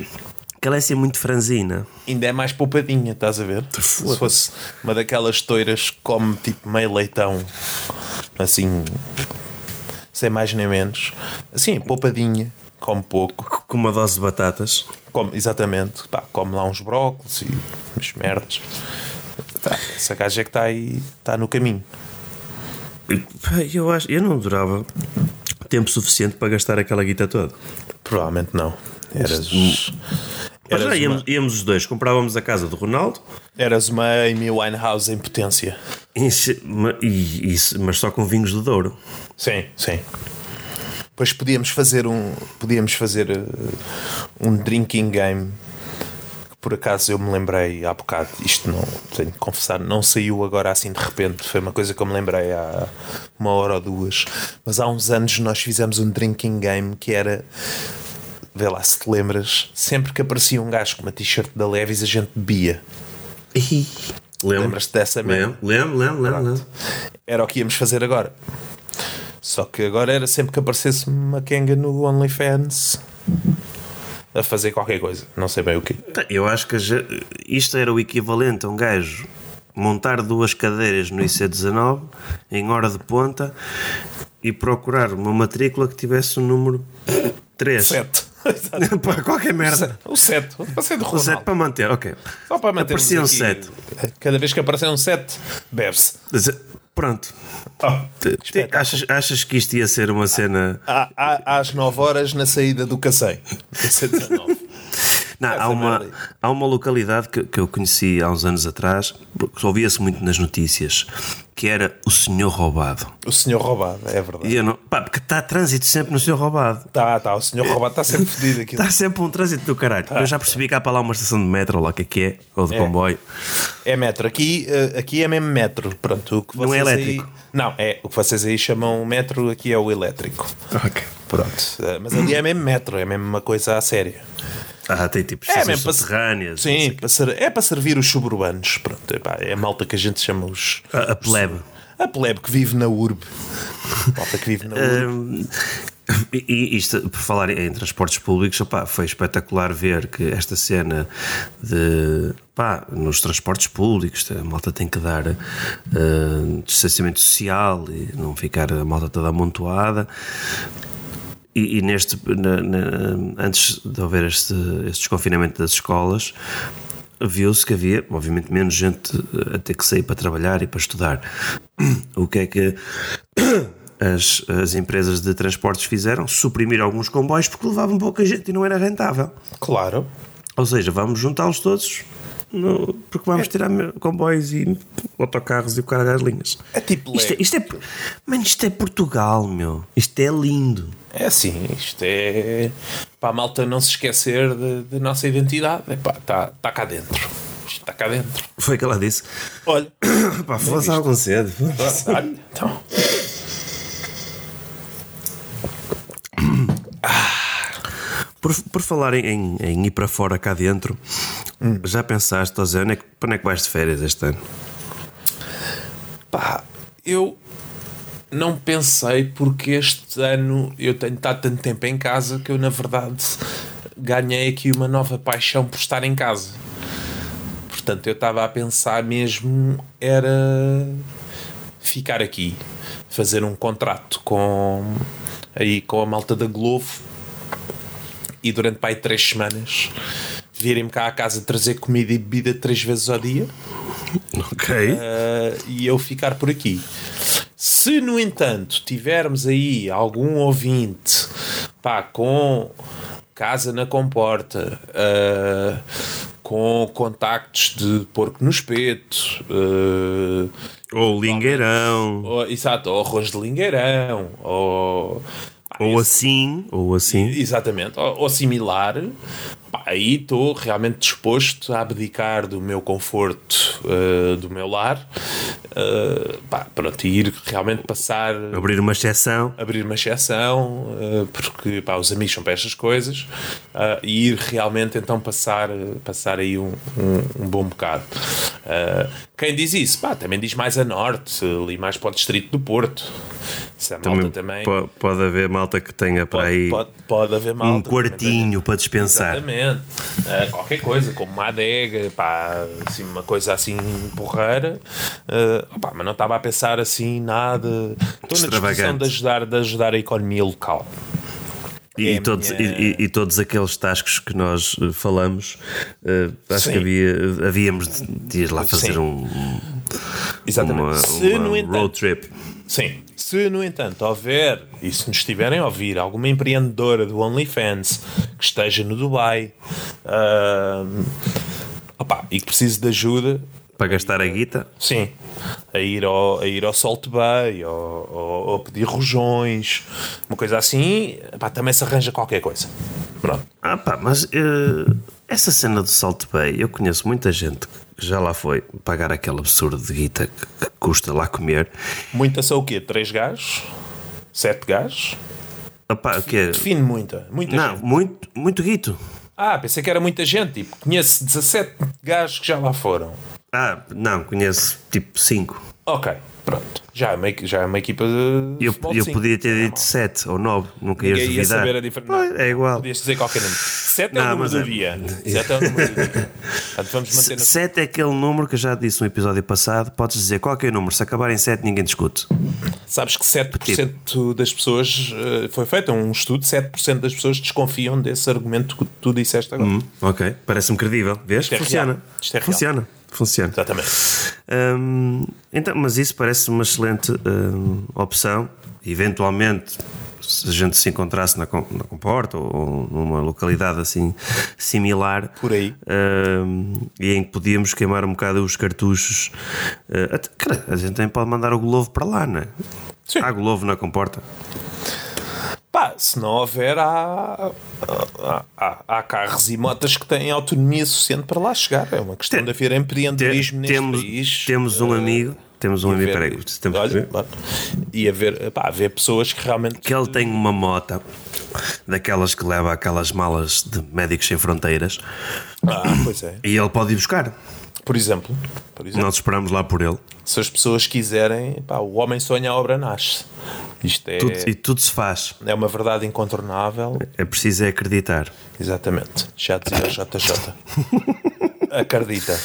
Porque ela é assim muito franzina. Ainda é mais poupadinha, estás a ver? Se fosse uma daquelas toiras que come tipo meio leitão, assim, sem mais nem menos, assim, poupadinha, come pouco. Com uma dose de batatas. Come, exatamente, pá, come lá uns brócolis e umas merdas. Tá, essa gaja é que está aí, está no caminho. Eu, acho, eu não durava tempo suficiente para gastar aquela guita toda. Provavelmente não. Eras, Mas já íamos, uma, íamos os dois, comprávamos a casa do Ronaldo, eras uma Amy Winehouse em potência. isso, mas só com vinhos do Douro. Sim, sim. Depois podíamos fazer um, podíamos fazer uh, um drinking game que por acaso eu me lembrei há bocado. Isto não tenho de confessar, não saiu agora assim de repente. Foi uma coisa que eu me lembrei há uma hora ou duas. Mas há uns anos nós fizemos um drinking game que era. Vê lá se te lembras. Sempre que aparecia um gajo com uma t-shirt da Levis, a gente bebia. Lembras-te dessa? Lembro, lembro, lembro, lembro, lembro. Era o que íamos fazer agora. Só que agora era sempre que aparecesse uma Kenga no OnlyFans a fazer qualquer coisa. Não sei bem o quê. Tá, Eu acho que isto era o equivalente a um gajo montar duas cadeiras no IC19 em hora de ponta e procurar uma matrícula que tivesse o número 3. Sete. Pá, qualquer merda. o 7. Para ser O 7 Ronaldo. para manter, ok. Só para manter Aparecia um 7. Cada vez que aparecer um 7, bebe-se. Pronto. Oh, Te- achas, achas que isto ia ser uma cena. Há- há- às 9 horas na saída do Cacém. Cacém 19. Não, há uma, há uma localidade que, que eu conheci há uns anos atrás, que ouvia-se muito nas notícias, que era o Senhor Roubado. O senhor roubado, é verdade. E eu não, pá, porque está trânsito sempre no Senhor Roubado. Tá, tá, o senhor roubado está sempre fodido aqui. Está sempre um trânsito do caralho. Eu já percebi que há para lá uma estação de metro, lá que é que é, ou de É. comboio. É metro. Aqui, eh, aqui é mesmo metro. Pronto, Não é elétrico. Aí... Não, é. O que vocês aí chamam metro, aqui é o elétrico. Ok. Pronto. Eh, Mas ali é mesmo metro, é mesmo uma coisa a sério. Ah, tem tipo É mesmo para- subterrâneas. Sim, para ser- é para servir os suburbanos. Pronto, epá, é a malta que a gente chama os. A, a plebe. A plebe que vive na urbe. Malta que vive na urbe. Hum, E, e isto, por falar em transportes públicos, opá, foi espetacular ver que esta cena de pá, nos transportes públicos, a malta tem que dar uh, distanciamento social e não ficar a malta toda amontoada. E, e neste, na, na, antes de haver este, este desconfinamento das escolas, viu-se que havia, obviamente, menos gente a ter que sair para trabalhar e para estudar. O que é que as, as empresas de transportes fizeram? Suprimir alguns comboios porque levavam pouca gente e não era rentável. Claro. Ou seja, vamos juntá-los todos no, porque vamos é. tirar comboios e autocarros e o carro às linhas. É tipo isto é, isto é, Mano, isto é Portugal, meu. Isto é lindo. É assim, isto é para a malta não se esquecer da nossa identidade. Está tá cá dentro. Isto está cá dentro. Foi que ela disse. Olha, pá, fosse algo cedo. Olha, então. Por, por falar em, em, ir para fora cá dentro, hum. já pensaste, José, onde é que, para onde é que vais de férias este ano? Pá, eu não pensei porque este ano eu tenho estado tanto tempo em casa que eu, na verdade, ganhei aqui uma nova paixão por estar em casa. Portanto, eu estava a pensar mesmo era ficar aqui, fazer um contrato com aí com a malta da Globo e durante pai três semanas virem-me cá à casa trazer comida e bebida três vezes ao dia. Ok. Uh, e eu ficar por aqui. Se, no entanto, tivermos aí algum ouvinte pá, com casa na comporta, uh, com contactos de porco no espeto, uh, ou lingueirão, ou, exato, ou arroz de lingueirão, ou ou assim, ou assim. Exatamente, ou, ou similar. Pá, aí estou realmente disposto a abdicar do meu conforto, uh, do meu lar, uh, pá, pronto, e ir realmente passar. Abrir uma exceção. Abrir uma exceção, uh, porque pá, os amigos são para estas coisas, e ir realmente então passar, passar aí um, um, um bom bocado. quem diz isso? Pá, também diz mais a norte, ali mais para o distrito do Porto. também, também pode, pode haver malta que tenha para pode, aí pode, pode haver malta, um quartinho para dispensar. Exatamente. Uh, qualquer coisa, como uma adega, pá, assim, uma coisa assim porreira. Uh, opá, mas não estava a pensar assim nada. Estou na disposição de ajudar, de ajudar a economia local. E, é todos, minha... e, e, todos aqueles tascos que nós eh, falamos, uh, acho Sim. que havia, havíamos de ir lá fazer Sim. um. Exatamente. Uma, Se, uma no entanto, road trip. Sim. Se, no entanto, houver, e se nos estiverem a ouvir, alguma empreendedora do OnlyFans que esteja no Dubai uh, opa, e que precise de ajuda. Para gastar a guita? Sim. A ir ao, a ir ao Salt Bay ou, ou, ou pedir rojões, uma coisa assim, também se arranja qualquer coisa. Pronto. Ah, pá, mas uh, essa cena do Salt Bay, eu conheço muita gente já lá foi pagar aquele absurdo de guita que, que custa lá comer. Muita são o quê? Três gajos? Sete gajos? Opa, o quê? Define muita. muita Não, gente. muito, muito guito. Ah, pensei que era muita gente. Tipo, conheço 17 gajos que já lá foram. Ah, não, conheço tipo 5. Ok. Pronto. Já é uma, já é uma equipa de. Eu, eu podia ter dito 7 ou 9, nunca ias duvidar. Ia saber a diferença. É igual. Podias dizer qualquer número. 7 é o número do é... dia. 7 é o número do dia. Portanto, vamos manter 7 é aquele número que eu já disse no episódio passado. Podes dizer qualquer número. Se acabar em 7, ninguém discute. Sabes que 7% tipo... das pessoas. Eh, foi feito um estudo, 7% das pessoas desconfiam desse argumento que tu disseste agora. Hum, ok, parece-me credível. Vês? Isto é Funciona. Real. Isto é real. Funciona. Funciona. Exatamente. Um, então, mas isso parece uma excelente um, opção. Eventualmente, se a gente se encontrasse na, na Comporta ou numa localidade assim similar, por aí, e em que podíamos queimar um bocado os cartuchos. Uh, até, cara, a gente também pode mandar o Globo para lá, não é? Sim. Há Globo na Comporta. Pá, se não houver, há, há, há, há, carros e motas que têm autonomia suficiente para lá chegar. É uma questão Tem, de haver empreendedorismo neste temos, país. Temos um uh, amigo. Temos um amigo, peraí, temos olha, e haver, pá, haver pessoas que realmente. Que ele tem uma moto daquelas que leva aquelas malas de médicos sem fronteiras. Ah, pois é. E ele pode ir buscar. Por exemplo, por exemplo. Nós esperamos lá por ele. Se as pessoas quiserem, pá, o homem sonha, a obra nasce. Isto é, Tudo- e tudo se faz. é uma verdade incontornável. É preciso é acreditar. Exatamente. Já dizia JJ. Acredita.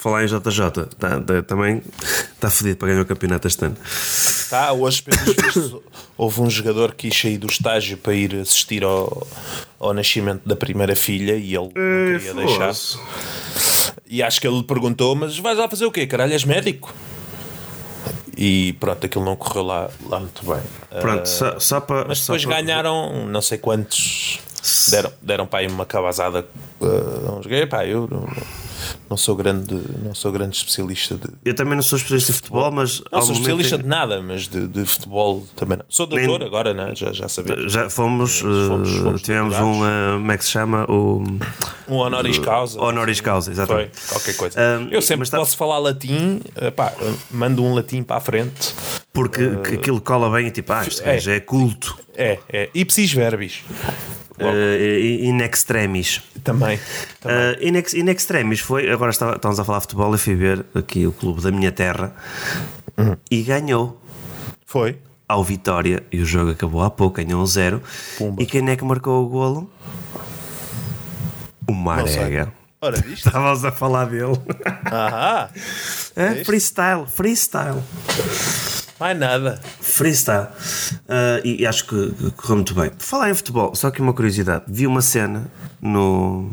Falar em JJ, tá- tá- também está fodido para ganhar o campeonato este ano. Tá, hoje, pelos vistos, houve um jogador que quis sair do estágio para ir assistir ao, ao nascimento da primeira filha e ele É, não queria deixar. E acho que ele lhe perguntou: Mas vais lá fazer o quê? Caralho, és médico? E pronto, aquilo não correu lá, lá muito bem. Pronto, Ah, só, só para. mas depois para- ganharam não sei quantos. Deram, deram para aí uma cabazada a uns gays. Pá, eu não, não sou grande, não sou grande especialista de, Eu também não sou especialista de futebol, mas. não sou especialista em- de nada, mas de, de futebol também não. Sou doutor agora, né? já, já sabemos. Já fomos, Fomos- eh, fomos tivemos um, eh, como é que se chama? O Um honoris causa. honoris causa, Foi, exatamente. qualquer coisa. Um, eu sempre tá- posso falar latim, eh, pá, mando um latim para a frente. Porque que aquilo cola bem e tipo, ah, isto É. é culto. É, é. Ipsis verbis. Eh, in extremis. Também. Uh, in, ex, in extremis foi, agora estávamos a falar de futebol, eu fui ver aqui o clube da minha terra Uhum. e ganhou Foi. ao Vitória e o jogo acabou há pouco, ganhou um zero. Pumba. E quem é que marcou o golo? O. Marega. Ora, viste? Estávamos a falar dele. Ahá. É, freestyle, freestyle. Mais nada. Freestyle. Ah, e, e acho que correu muito bem. Por falar em futebol, só que uma curiosidade. Vi uma cena no.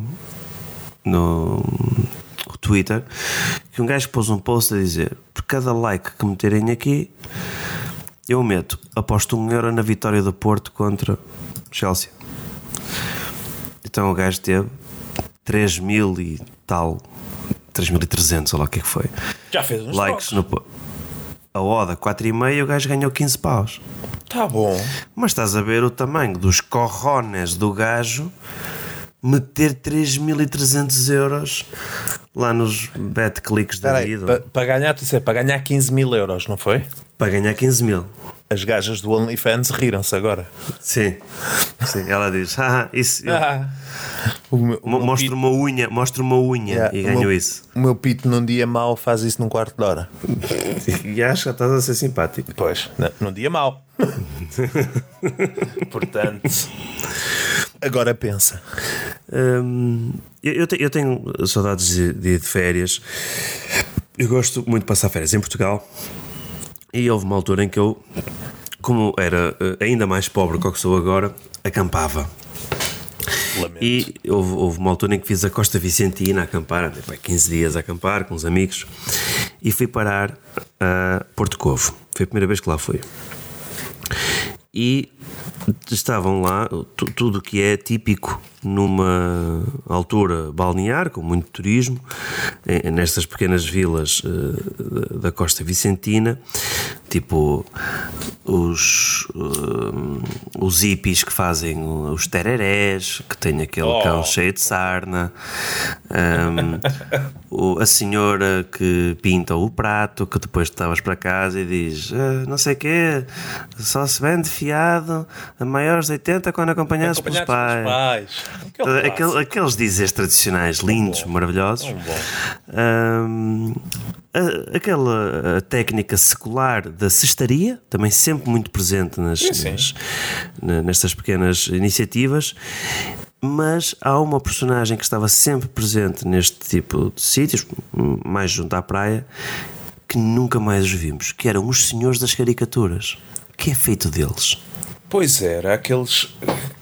no. Twitter que um gajo pôs um post a dizer: por cada like que meterem aqui, eu meto, aposto um euro na vitória do Porto contra Chelsea. Então o gajo teve 3 mil e tal, 3.300, ou lá o que é que foi. Já fez uns Likes no. po- A Oda 4,5 o gajo ganhou 15 paus. Tá bom. Mas estás a ver o tamanho dos corrones do gajo meter 3.300 euros lá nos bet cliques da Espera aí, vida pa- para ganhar, tu disse, para ganhar 15 mil euros, não foi? para ganhar 15 mil. As gajas do OnlyFans riram-se agora. Sim, sim. Ela diz: ah, isso. eu- Ah, o meu, o mo- meu mostro pito- uma unha, mostro uma unha Yeah, e ganho meu- isso. O meu pito num dia mau faz isso num quarto de hora. E acho que estás a ser simpático. Pois, n- num dia mau. Portanto, agora pensa. Hum, eu, eu te- eu tenho saudades de, de de férias. Eu gosto muito de passar férias em Portugal. E houve uma altura em que eu, como era eh, ainda mais pobre do que sou agora, acampava. Lamento. E houve, houve uma altura em que fiz a Costa Vicentina a acampar, andei pá, 15 dias a acampar com os amigos e fui parar a Porto Covo. Foi a primeira vez que lá fui. E estavam lá tu- tudo o que é típico numa altura balnear, com muito turismo, eh, nestas pequenas vilas eh, da- Costa Vicentina, tipo os, eh, os hippies que fazem os tererés, que tem aquele Oh. cão cheio de sarna, ehm, o- a senhora que pinta o prato, que depois estavas para casa e diz "Ah, não sei o quê, só se vende fiado a maiores de 80 quando acompanhados pelos Acompanhados pelos pais. pais. Aquele aqueles dizeres tradicionais lindos, maravilhosos. Ahm, a- aquela a técnica secular da cestaria, também sempre muito presente nas, sim. nas- na- nestas pequenas iniciativas. Mas há uma personagem que estava sempre presente neste tipo de sítios, mais junto à praia, que nunca mais os vimos, que eram os senhores das caricaturas. O que é feito deles? Pois era, aqueles,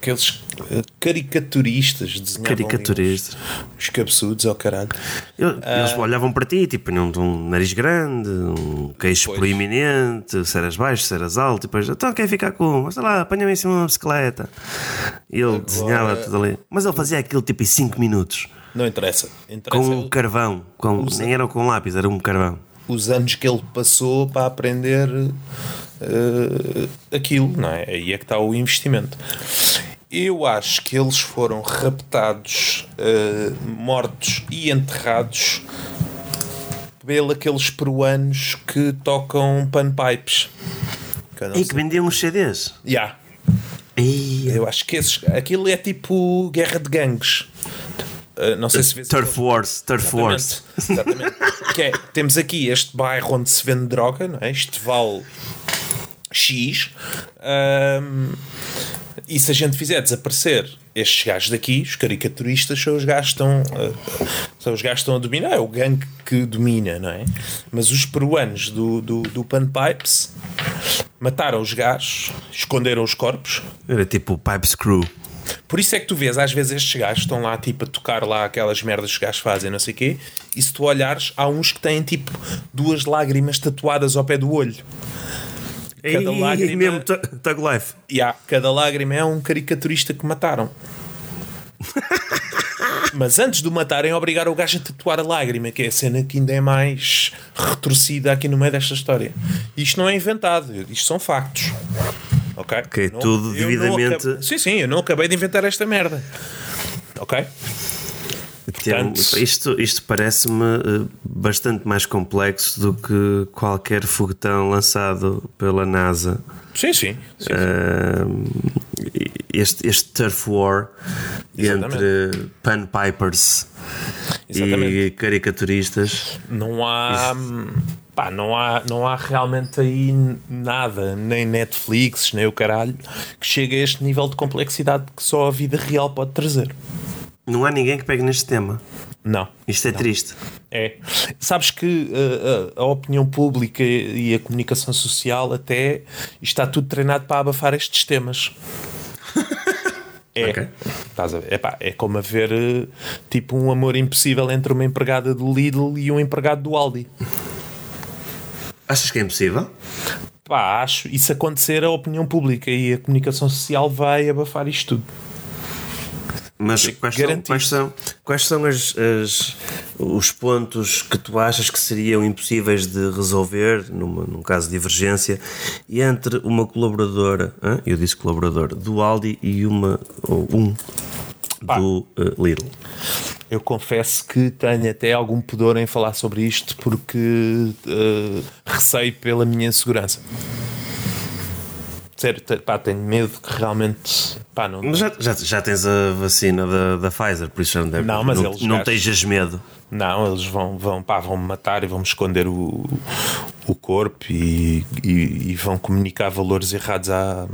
aqueles eh, caricaturistas desenhavam Caricaturistas. Os, os cabeçudos ao caralho. Eu- Eles olhavam para ti, tipo, tinham um nariz grande, um queixo Pois. proeminente, se eras baixo, se eras alto, e depois, então quer ficar com? Sei lá, apanha-me em cima de uma bicicleta. E ele desenhava tudo ali. Mas ele fazia aquilo tipo em 5 minutos, Não interessa. com Interessa um carvão, com, nem era com lápis, era um carvão. Os anos que ele passou para aprender eh, aquilo, não é? Aí é que está o investimento. Eu acho que eles foram raptados, eh, mortos e enterrados pelos aqueles peruanos que tocam panpipes. Que E que sei. vendiam os CDs. Yeah. Ei, Eu acho que esses, aquilo é tipo guerra de gangues. Eh, não sei se vês Turf Wars, Turf Wars. Exatamente. Exatamente. Que é, temos aqui este bairro onde se vende droga, não é? Este vale X. ahm, e se a gente fizer desaparecer estes gajos daqui, os caricaturistas são os gajos que estão, ah, são os gajos estão a dominar, é o gangue que domina, não é? Mas os peruanos do, do, do Panpipes mataram os gajos, esconderam os corpos. Era tipo o Pipe Screw. Por isso é que tu vês, às vezes estes gajos estão lá tipo a tocar lá aquelas merdas que os gajos fazem, não sei o quê, e se tu olhares, há uns que têm tipo duas lágrimas tatuadas ao pé do olho. Cada e, lágrima- mesmo Tug Life. Há, cada lágrima é um caricaturista que mataram. Mas antes de o matarem, obrigaram o gajo a tatuar a lágrima, que é a cena que ainda é mais retorcida aqui no meio desta história. Isto não é inventado, isto são factos. Ok? Ok, Não- tudo devidamente- acabei- Sim, sim, eu não acabei de inventar esta merda. Ok? Portanto- isto isto parece-me eh, bastante mais complexo do que qualquer foguetão lançado pela NASA. Sim, sim. sim. Ahm, este, este turf war Exatamente. entre panpipers e caricaturistas. Não há. Pá, não há, não há realmente aí nada, nem Netflix, nem o caralho, que chegue a este nível de complexidade que só a vida real pode trazer. Não há ninguém que pegue neste tema. Não. Isto é triste. É. Sabes que uh, a opinião pública e a comunicação social até está tudo treinado para abafar estes temas. É, Ok. Estás a ver? Epá, é como haver uh, tipo um amor impossível entre uma empregada do Lidl e um empregado do Aldi. Achas que é impossível? Pá, acho. E se acontecer, a opinião pública e a comunicação social vai abafar isto tudo. Mas quais são, quais são, quais são as, as- os pontos que tu achas que seriam impossíveis de resolver, numa, num caso de divergência, e entre uma colaboradora, hã? eu disse colaboradora, do Aldi e uma, ou um Pá. do eh, Lidl? Eu confesso que tenho até algum pudor em falar sobre isto porque uh, receio pela minha segurança. Pá, tenho medo que realmente. Pá, não, Mas já, já, já tens a vacina da, da Pfizer, por isso não deve. Não, mas não, eles não tejas medo. Não, eles vão, vão, pá, vão me matar e vão me esconder o, o corpo e, e, e vão comunicar valores errados à,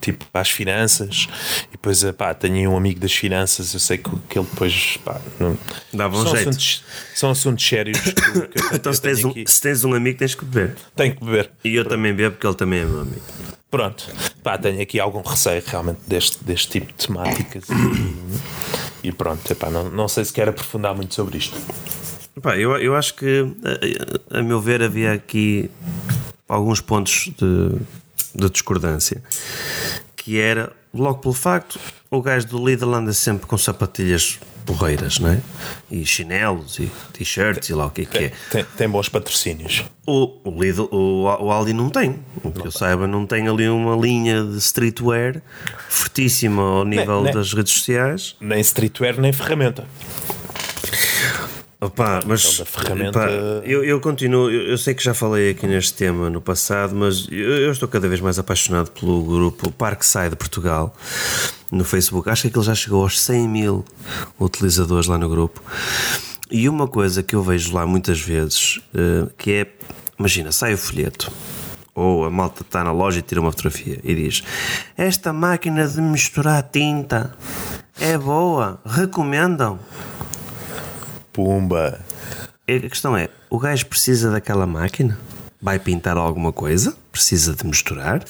tipo, às finanças. E depois, eh, pá, tenho um amigo das finanças, eu sei que, que ele depois, pá, não, Dava um são, jeito. assuntos, são assuntos sérios. Que, que eu- Então, eu se tens, um, se tens um amigo, tens que beber. Tenho que beber. E eu também bebo, porque ele também é meu amigo. Pronto, pá, tenho aqui algum receio realmente deste, deste tipo de temáticas e, pronto, epá, não, não sei se quero aprofundar muito sobre isto. Pá, eu, eu acho que, a, a meu ver, havia aqui alguns pontos de, de discordância. Que era, logo pelo facto, o gajo do Lidl anda sempre com sapatilhas porreiras, não é? E chinelos e t-shirts e lá o que é que é. Tem, tem bons patrocínios. O, o, Lidl, o, o Aldi não tem. O que eu saiba, não tem ali uma linha de streetwear fortíssima ao nível nem- das redes sociais. Nem streetwear, nem ferramenta. Opa, mas Então, ferramenta- pá, eu, eu continuo, eu, eu sei que já falei aqui neste tema no passado, mas eu, eu estou cada vez mais apaixonado pelo grupo Parkside Portugal no Facebook. Acho que aquele já chegou aos 100 mil utilizadores lá no grupo. E uma coisa que eu vejo lá muitas vezes, eh, que é, imagina, sai o folheto. Ou a malta está na loja e tira uma fotografia e diz: Esta máquina de misturar tinta é boa, recomendam. Pumba. A questão é: o gajo precisa daquela máquina? Vai pintar alguma coisa? Precisa de misturar?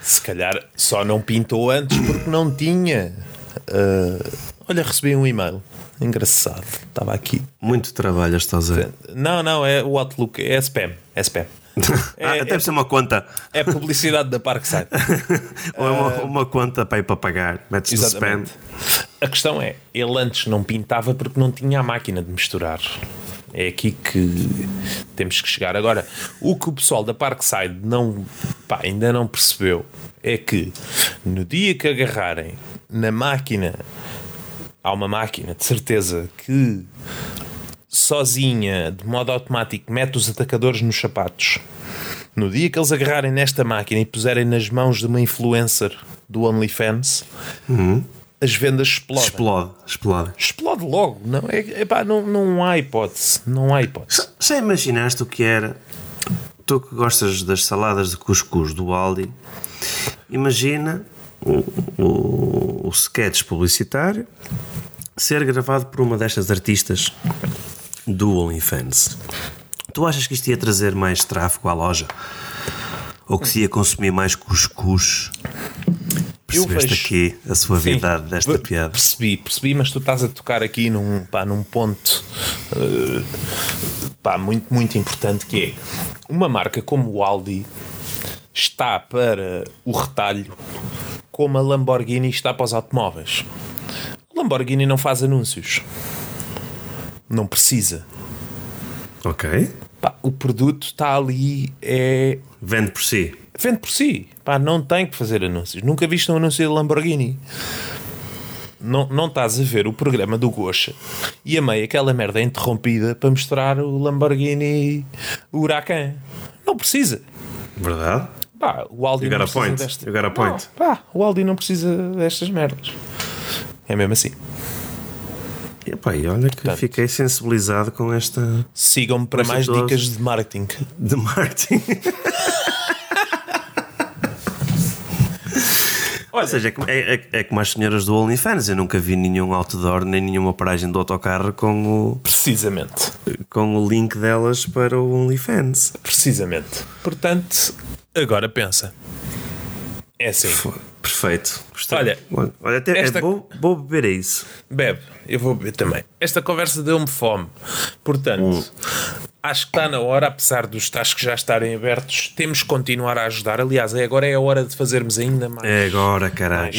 Se calhar só não pintou antes porque não tinha. Ah, olha, recebi um e-mail. Engraçado. Estava aqui. Muito trabalho estás a ver. Não, não, é o Outlook. É spam. É spam. ah, É- deve ser uma conta. É publicidade da Parkside. Ou é uma, uma conta para ir para pagar. Metes no spam. Exatamente. A questão é, ele antes não pintava porque não tinha a máquina de misturar. É aqui que temos que chegar. Agora, o que o pessoal da Parkside não, pá, ainda não percebeu é que no dia que agarrarem na máquina, há uma máquina de certeza que sozinha, de modo automático, mete os atacadores nos sapatos. No dia que eles agarrarem nesta máquina e puserem nas mãos de uma influencer do OnlyFans, as vendas explodem. Explode, explode. Explode logo. Não, é, epá, não, não há hipótese. Não há hipótese. Já- imaginaste o que era tu que gostas das saladas de cuscuz do Aldi, imagina o, o, o sketch publicitário ser gravado por uma destas artistas do OnlyFans. Tu achas que isto ia trazer mais tráfego à loja? Ou que se ia consumir mais cuscuz? Percebeste vejo- aqui a suavidade Sim, desta piada? Percebi, percebi, mas tu estás a tocar aqui num, pá, num ponto eh, pá, muito, muito importante que é uma marca como o Aldi está para o retalho como a Lamborghini está para os automóveis. A Lamborghini não faz anúncios. Não precisa. Ok. Pá, o produto está ali, é Vende por si. Vende por si. Pá, não tem que fazer anúncios. Nunca viste um anúncio de Lamborghini. Não, não estás a ver o programa do Gosha e a meio aquela merda é interrompida para mostrar o Lamborghini Huracan. Não precisa. Verdade? Pá, o Aldi You não precisa point. desta. You got a point. Pá, o Aldi não precisa destas merdas. É mesmo assim. E, epá, e olha que fiquei sensibilizado com esta Sigam-me para mais dicas de marketing. de marketing. Ou seja, é como, é, é- é como as senhoras do OnlyFans. Eu nunca vi nenhum outdoor nem nenhuma paragem do autocarro com o, Precisamente. com o link delas para o OnlyFans. Precisamente. Portanto, agora pensa. É assim. Perfeito. Gostei. Olha, olha até esta- é, vou, vou beber a isso. Bebe, eu vou beber também. Esta conversa deu-me fome. Portanto, acho que está na hora, apesar dos tascos já estarem abertos, temos que continuar a ajudar. Aliás, é agora é a hora de fazermos ainda mais. É agora, caralho.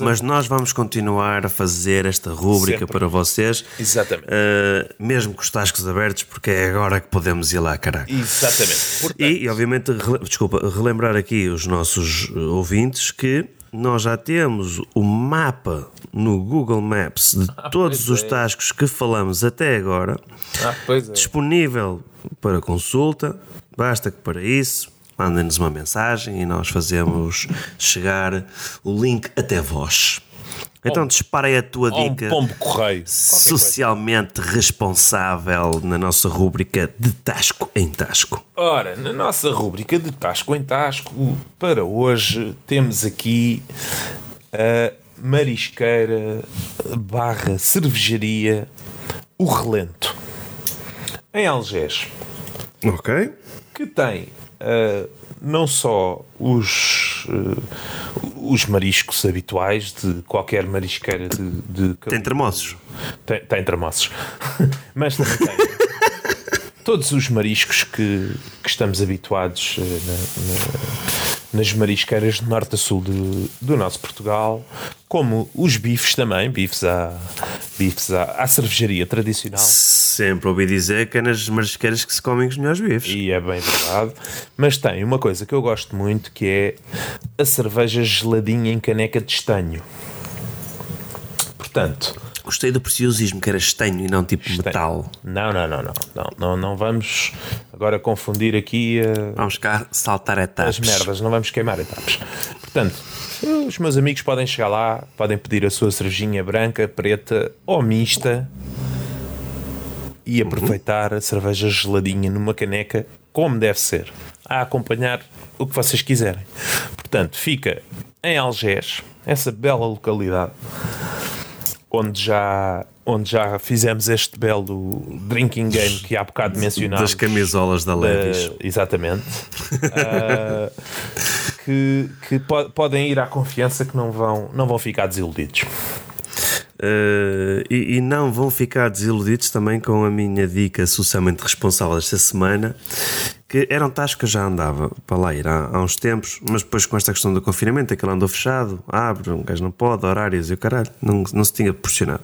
Mas nós vamos continuar a fazer esta rúbrica Sempre. para vocês. Exatamente. Uh, mesmo com os tascos abertos, porque é agora que podemos ir lá, caralho. Exatamente. Portanto, E, e, obviamente, rele- desculpa, relembrar aqui os nossos ouvintes que nós já temos o mapa no Google Maps de todos pois os é. tascos que falamos até agora, ah, é. disponível para consulta. Basta que para isso mandem-nos uma mensagem e nós fazemos chegar o link até vós. Então dispara aí a tua Ou um dica pombo correio. Socialmente responsável na nossa rúbrica de Tasco em Tasco. Ora, na nossa rúbrica de Tasco em Tasco, para hoje temos aqui a marisqueira barra cervejaria O Relento, em Algés, Ok. que tem ah, não só os, ah, os mariscos habituais de qualquer marisqueira de, de Tem termossos. tem, tem. Mas também tem todos os mariscos que, que estamos habituados eh, na- na- nas marisqueiras de norte a sul de- do nosso Portugal, como os bifes também, bifes à, bifes à, à cervejaria tradicional. Sempre ouvi dizer que é nas marisqueiras que se comem os melhores bifes. E é bem verdade. Mas tem uma coisa que eu gosto muito que é a cerveja geladinha em caneca de estanho. Portanto, Gostei do preciosismo, que era estanho e não tipo metal. Não, não, não, não, não, não, não vamos agora confundir aqui eh, Vamos cá saltar as etapas. merdas, não vamos queimar etapas. Portanto, os meus amigos podem chegar lá, podem pedir a sua cervejinha branca, preta ou mista e aproveitar a cerveja geladinha numa caneca como deve ser, a acompanhar o que vocês quiserem. Portanto, fica em Algés, essa bela localidade onde já, onde já fizemos este belo drinking game que há bocado mencionámos. Das camisolas da Levis. Uh, exatamente. Uh, que que po- podem ir à confiança que não vão, não vão ficar desiludidos. Uh, e, e não vão ficar desiludidos também com a minha dica socialmente responsável esta semana, que era um tasco que eu já andava para lá ir há, há uns tempos, mas depois com esta questão do confinamento, aquele andou fechado, abre, um gajo não pode, horários e o caralho, não, não se tinha proporcionado.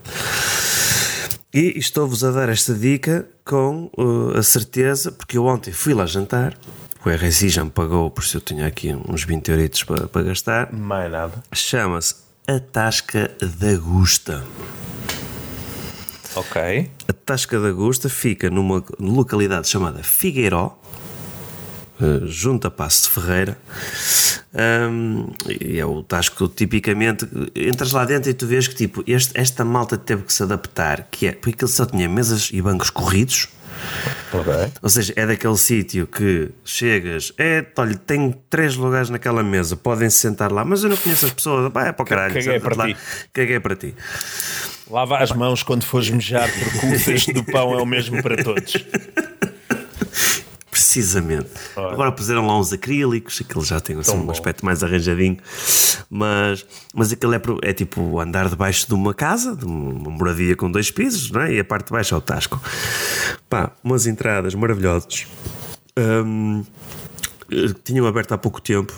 E estou-vos a dar esta dica com uh, a certeza, porque eu ontem fui lá jantar, o RSI já me pagou, por isso eu tinha aqui uns 20 euritos para, para gastar. Mais nada. Chama-se a Tasca da Gusta. Ok. A Tasca da Gusta fica numa localidade chamada Figueiró, junto a Passo de Ferreira. Ahm, e é o Tasco tipicamente. Entras lá dentro e tu vês que tipo, este- esta malta teve que se adaptar, que é porque ele só tinha mesas e bancos corridos. Ok. Ou seja, é daquele sítio que chegas, é, olha, tenho três lugares naquela mesa, podem se sentar lá, mas eu não conheço as pessoas, vai é para o caralho, Caguei para lá. ti. Caguei para ti. Lava as mãos quando fores mejar, porque o cesto do pão é o mesmo para todos. Precisamente. Ora. Agora puseram lá uns acrílicos, aquilo já tem assim, um bom. aspecto mais arranjadinho, mas, mas aquilo é, é tipo andar debaixo de uma casa, de uma moradia com dois pisos, não é? e a parte de baixo é o tasco. Pá, umas entradas maravilhosas. Eh, tinham aberto há pouco tempo,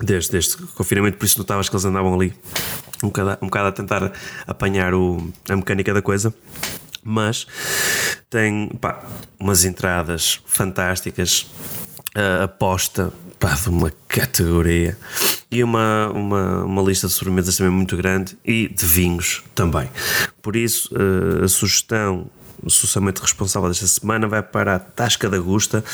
desde este confinamento, por isso notavas que eles andavam ali um bocado, a- um bocado a tentar apanhar o, a mecânica da coisa. Mas tem pá, umas entradas fantásticas, a aposta pá, de uma categoria e uma, uma, uma lista de sobremesas também muito grande e de vinhos também. Por isso, eh, a sugestão socialmente responsável desta semana vai para a Tasca da Gusta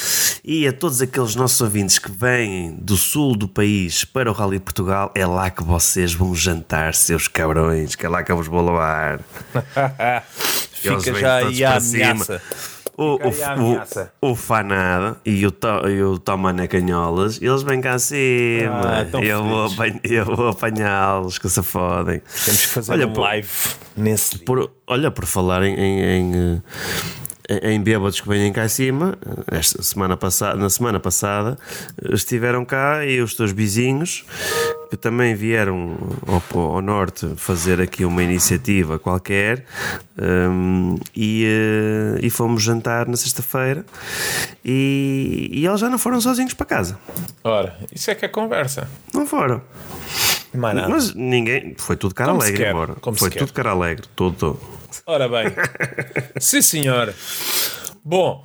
e a todos aqueles nossos ouvintes que vêm do sul do país para o Rally Portugal, é lá que vocês vão jantar, seus cabrões, que é lá que eu vos vou levar. Fica já aí a ameaça. O, o, o, o Fanada e o, to, e o Toma Canholas, eles vêm cá acima. Ah, eu, vou eu vou apanhá-los, que se fodem. Temos que fazer Olha, um por- live nesse. Por, olha, por falar em, em, em, eh, em bêbados que vêm cá acima, esta semana passada, na semana passada estiveram cá e os teus vizinhos que também vieram ao, ao norte fazer aqui uma iniciativa qualquer hum, e, eh, e fomos jantar na sexta-feira e, e eles já não foram sozinhos para casa. Ora, isso é que é conversa. Não foram. Mas ninguém. Foi tudo cara Como alegre embora. como Foi tudo cara alegre. Tudo, tudo. Ora bem, sim senhor. Bom,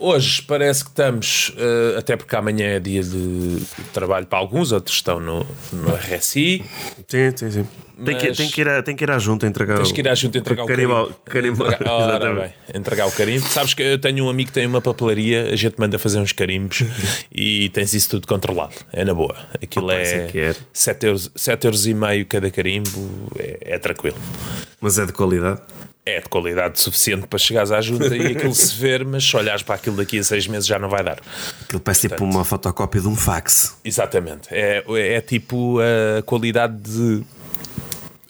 hoje parece que estamos, eh, até porque amanhã é dia de trabalho para alguns, outros estão no, no RSI. Sim, sim, sim. Tem, que, tem, que ir a, tem que ir à junta entregar Tens que ir à junta entregar o carimbo. carimbo. Entregar- Ora bem, entregar o carimbo. Sabes que eu tenho um amigo que tem uma papelaria, a gente manda fazer uns carimbos e tens isso tudo controlado. É na boa. Aquilo Opa, é é que é. 7 euros, 7 euros e meio cada carimbo, é, é tranquilo. Mas é de qualidade. É de qualidade suficiente para chegares à junta e aquilo se ver, mas se olhares para aquilo daqui a seis meses já não vai dar. Aquilo parece tipo uma fotocópia de um fax. Exatamente. É, é tipo a qualidade de.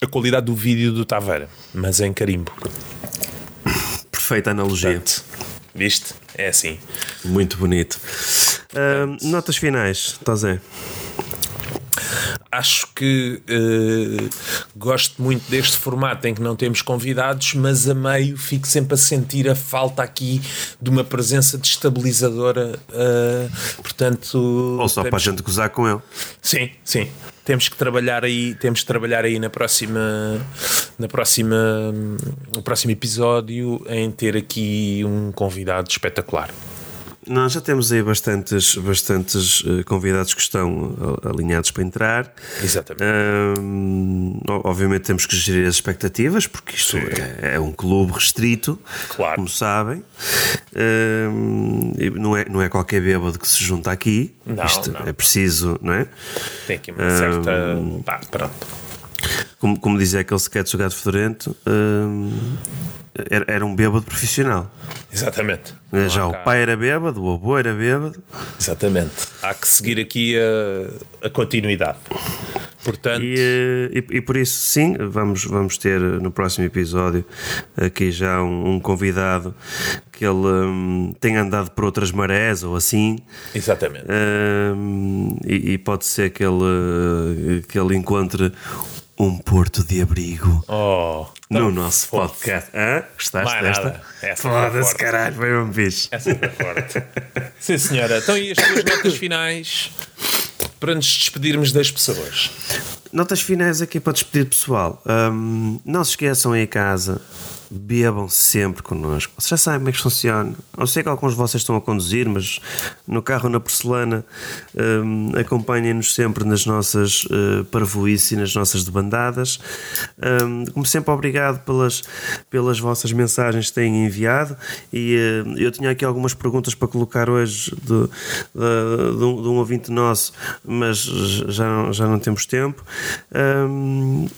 A qualidade do vídeo do Taveira, mas em carimbo. Perfeita analogia. Portanto, viste? É assim. Muito bonito. Ahm, notas finais, Tozé. Acho que eh, gosto muito deste formato em que não temos convidados, mas a meio fico sempre a sentir a falta aqui de uma presença destabilizadora. eh, portanto, Ou só para a temos- gente gozar com ele. Sim, sim. Temos que trabalhar aí, temos que trabalhar aí na próxima, na próxima, no próximo episódio em ter aqui um convidado espetacular. Nós já temos aí bastantes, bastantes eh, convidados que estão eh, alinhados para entrar. Exatamente. O- obviamente temos que gerir as expectativas, porque isto é, é um clube restrito, Claro. como sabem. E não, é, não é qualquer bêbado que se junta aqui. Não, isto não. é preciso, não é? Tem aqui uma certa. Pá, pronto. Como, como dizia aquele sketch do Gato Fedorento, ahm, era, era um bêbado profissional. Exatamente. Já há o pai era bêbado, o avô era bêbado. Exatamente. Há que seguir aqui a, a continuidade. Portanto, E, eh, e, e por isso, sim, vamos, vamos ter eh, no próximo episódio aqui já um, um convidado que ele hum, tem andado por outras marés ou assim. exatamente. hum, e, e pode ser que ele, eh, que ele encontre um porto de abrigo Oh, no nosso podcast. Hã? Gostaste Mais desta? foi Foda-se, caralho, foi um bicho. Essa foi forte. Sim, senhora. Então, e as tuas notas finais para nos despedirmos das pessoas? Notas finais aqui para despedir pessoal. Hum, não se esqueçam aí em casa, bebam sempre connosco. Vocês já sabem como é que funciona. Eu sei que alguns de vocês estão a conduzir, mas no carro na porcelana hum, acompanhem-nos sempre nas nossas uh, parvoíces e nas nossas debandadas. Hum, como sempre, obrigado pelas, pelas vossas mensagens que têm enviado. E uh, eu tinha aqui algumas perguntas para colocar hoje de, de, de um, de um ouvinte nosso, mas já não, já não temos tempo. Hum,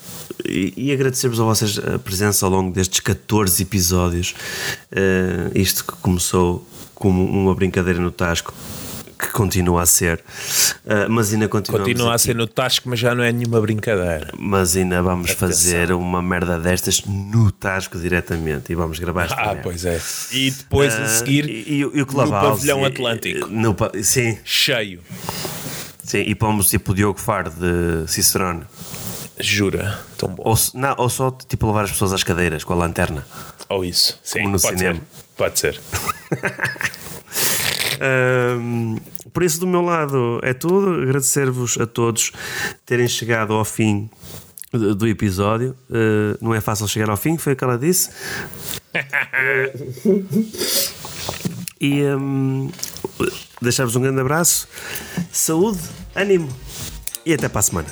e, e agradecer-vos a vocês a presença ao longo destes 14 14 episódios. Uh, isto que começou como uma brincadeira no Tasco que continua a ser, uh, mas ainda continua a ser no Tasco, mas já não é nenhuma brincadeira. Mas ainda vamos Atenção. fazer uma merda destas no Tasco diretamente e vamos gravar esta Ah, merda. pois é. E depois a seguir Uh, e, e, o no pavilhão Atlântico. No, sim, Cheio. sim, e pomos tipo o Diogo Faro de Cicerone. Jura? Tão bom. Ou, não, ou só tipo levar as pessoas às cadeiras com a lanterna. Ou isso. Sim, Como no pode cinema. ser. Pode ser. Ahm, por isso, do meu lado, é tudo. Agradecer-vos a todos terem chegado ao fim do episódio. Ah, não é fácil chegar ao fim, foi o que ela disse. e ahm, deixar-vos um grande abraço, saúde, ânimo e até para a semana.